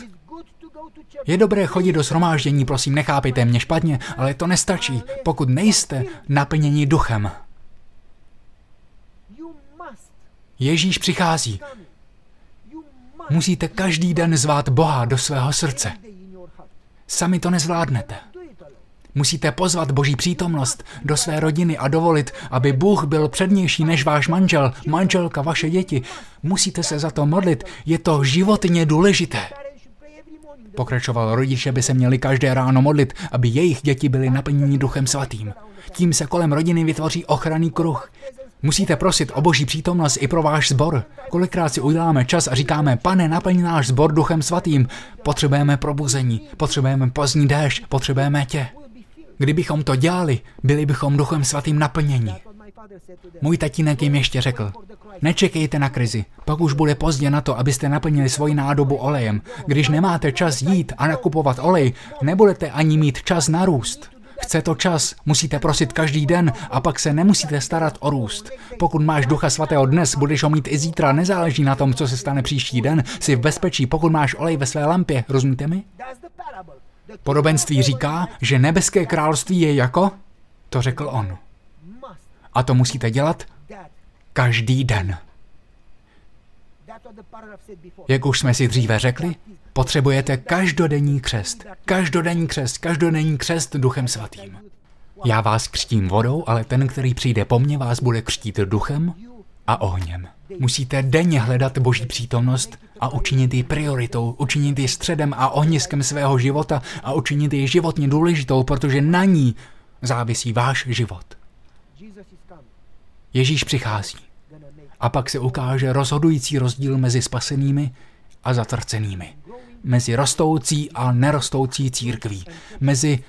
Je dobré chodit do shromáždění, prosím, nechápejte mě špatně, ale to nestačí, pokud nejste naplněni duchem. Ježíš přichází. Musíte každý den zvát Boha do svého srdce. Sami to nezvládnete. Musíte pozvat Boží přítomnost do své rodiny a dovolit, aby Bůh byl přednější než váš manžel, manželka, vaše děti. Musíte se za to modlit, je to životně důležité. Pokračoval rodiče by se měli každé ráno modlit, aby jejich děti byly naplněni duchem svatým. Tím se kolem rodiny vytvoří ochranný kruh. Musíte prosit o boží přítomnost i pro váš sbor. Kolikrát si uděláme čas a říkáme, pane, naplň náš sbor duchem svatým. Potřebujeme probuzení, potřebujeme pozdní déšť, potřebujeme tě. Kdybychom to dělali, byli bychom duchem svatým naplněni. Můj tatínek jim ještě řekl, nečekejte na krizi, pak už bude pozdě na to, abyste naplnili svoji nádobu olejem. Když nemáte čas jít a nakupovat olej, nebudete ani mít čas na růst. Chce to čas, musíte prosit každý den a pak se nemusíte starat o růst. Pokud máš ducha svatého dnes, budeš ho mít i zítra, nezáleží na tom, co se stane příští den, jsi v bezpečí, pokud máš olej ve své lampě, rozumíte mi? Podobenství říká, že nebeské království je jako? To řekl on. A to musíte dělat každý den. Jak už jsme si dříve řekli, potřebujete každodenní křest. Každodenní křest, každodenní křest duchem svatým. Já vás křtím vodou, ale ten, který přijde po mně, vás bude křtít duchem a ohněm. Musíte denně hledat Boží přítomnost a učinit ji prioritou, učinit ji středem a ohniskem svého života a učinit ji životně důležitou, protože na ní závisí váš život. Ježíš přichází. A pak se ukáže rozhodující rozdíl mezi spasenými a zatrcenými. Mezi rostoucí a nerostoucí církví. Mezi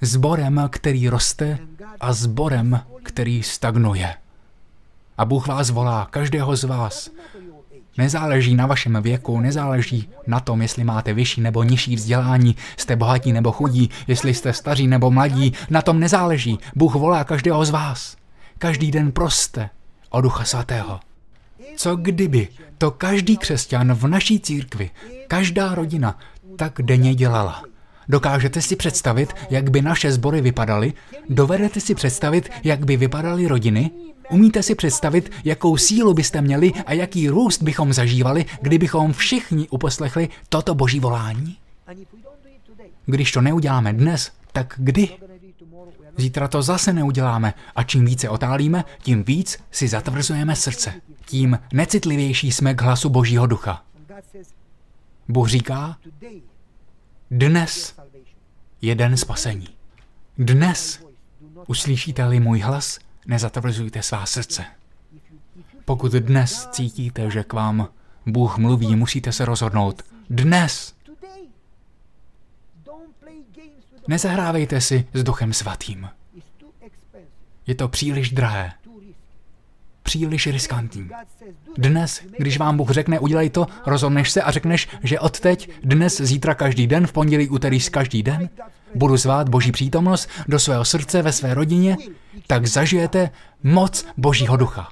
zborem, který roste a zborem, který stagnuje. A Bůh vás volá, každého z vás. Nezáleží na vašem věku, nezáleží na tom, jestli máte vyšší nebo nižší vzdělání, jste bohatí nebo chudí, jestli jste staří nebo mladí, na tom nezáleží. Bůh volá každého z vás. Každý den proste o Ducha Svatého. Co kdyby to každý křesťan v naší církvi, každá rodina tak denně dělala? Dokážete si představit, jak by naše sbory vypadaly? Dovedete si představit, jak by vypadaly rodiny? Umíte si představit, jakou sílu byste měli a jaký růst bychom zažívali, kdybychom všichni uposlechli toto boží volání? Když to neuděláme dnes, tak kdy? Zítra to zase neuděláme a čím více otálíme, tím víc si zatvrzujeme srdce. Tím necitlivější jsme k hlasu Božího ducha. Bůh říká, dnes je den spasení. Dnes uslyšíte-li můj hlas, nezatvrzujte svá srdce. Pokud dnes cítíte, že k vám Bůh mluví, musíte se rozhodnout. Dnes! Nezahrávejte si s Duchem Svatým. Je to příliš drahé. Příliš riskantní. Dnes, když vám Bůh řekne, udělej to, rozhodneš se a řekneš, že odteď, dnes, zítra, každý den, v pondělí, úterý, každý den, budu zvát Boží přítomnost do svého srdce ve své rodině, tak zažijete moc Božího ducha.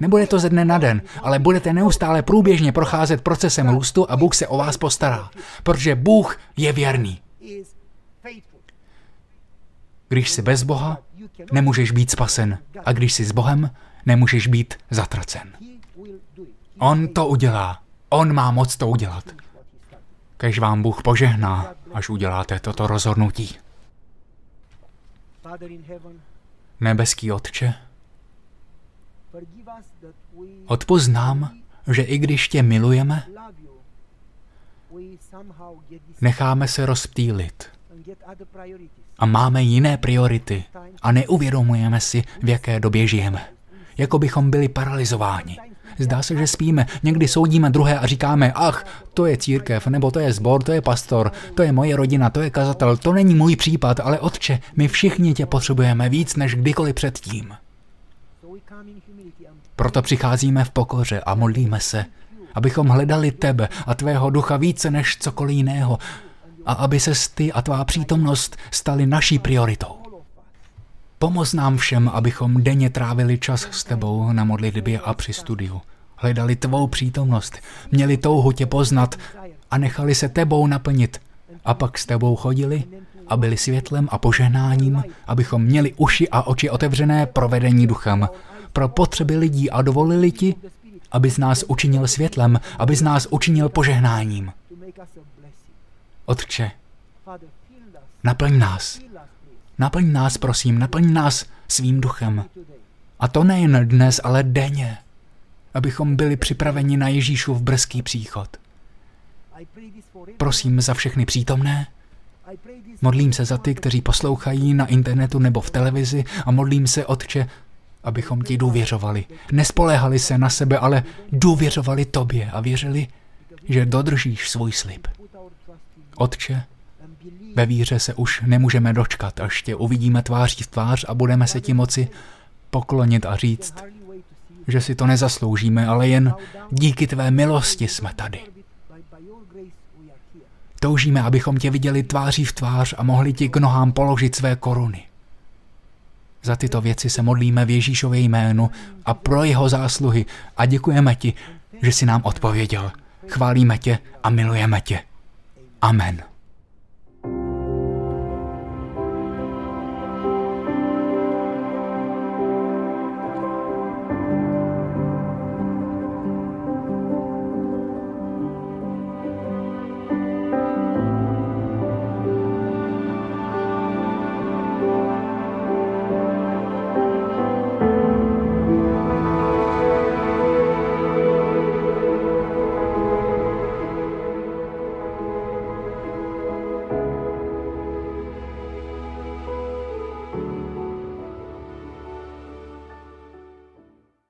Nebude to ze dne na den, ale budete neustále průběžně procházet procesem růstu a Bůh se o vás postará, protože Bůh je věrný. Když jsi bez Boha, nemůžeš být spasen. A když jsi s Bohem, nemůžeš být zatracen. On to udělá. On má moc to udělat. Kež vám Bůh požehná, až uděláte toto rozhodnutí. Nebeský Otče, odpoznám, že i když tě milujeme, necháme se rozptýlit a máme jiné priority a neuvědomujeme si, v jaké době žijeme. Jako bychom byli paralizováni. Zdá se, že spíme. Někdy soudíme druhé a říkáme, ach, to je církev, nebo to je zbor, to je pastor, to je moje rodina, to je kazatel, to není můj případ, ale otče, my všichni tě potřebujeme víc než kdykoliv předtím. Proto přicházíme v pokoře a modlíme se, abychom hledali tebe a tvého ducha více než cokoliv jiného, a aby se ty a tvá přítomnost staly naší prioritou. Pomoz nám všem, abychom denně trávili čas s tebou na modlitbě a při studiu. Hledali tvou přítomnost, měli touhu tě poznat a nechali se tebou naplnit. A pak s tebou chodili a byli světlem a požehnáním, abychom měli uši a oči otevřené provedení duchem pro potřeby lidí a dovolili ti, aby z nás učinil světlem, aby z nás učinil požehnáním. Otče, naplň nás. Naplň nás, prosím, naplň nás svým duchem. A to nejen dnes, ale denně, abychom byli připraveni na Ježíšův brzký příchod. Prosím za všechny přítomné, modlím se za ty, kteří poslouchají na internetu nebo v televizi a modlím se, Otče, abychom ti důvěřovali. Nespoléhali se na sebe, ale důvěřovali tobě a věřili, že dodržíš svůj slib. Otče, ve víře se už nemůžeme dočkat, až tě uvidíme tváří v tvář a budeme se ti moci poklonit a říct, že si to nezasloužíme, ale jen díky tvé milosti jsme tady. Toužíme, abychom tě viděli tváří v tvář a mohli ti k nohám položit své koruny. Za tyto věci se modlíme v Ježíšově jménu a pro jeho zásluhy a děkujeme ti, že jsi nám odpověděl. Chválíme tě a milujeme tě. Amen.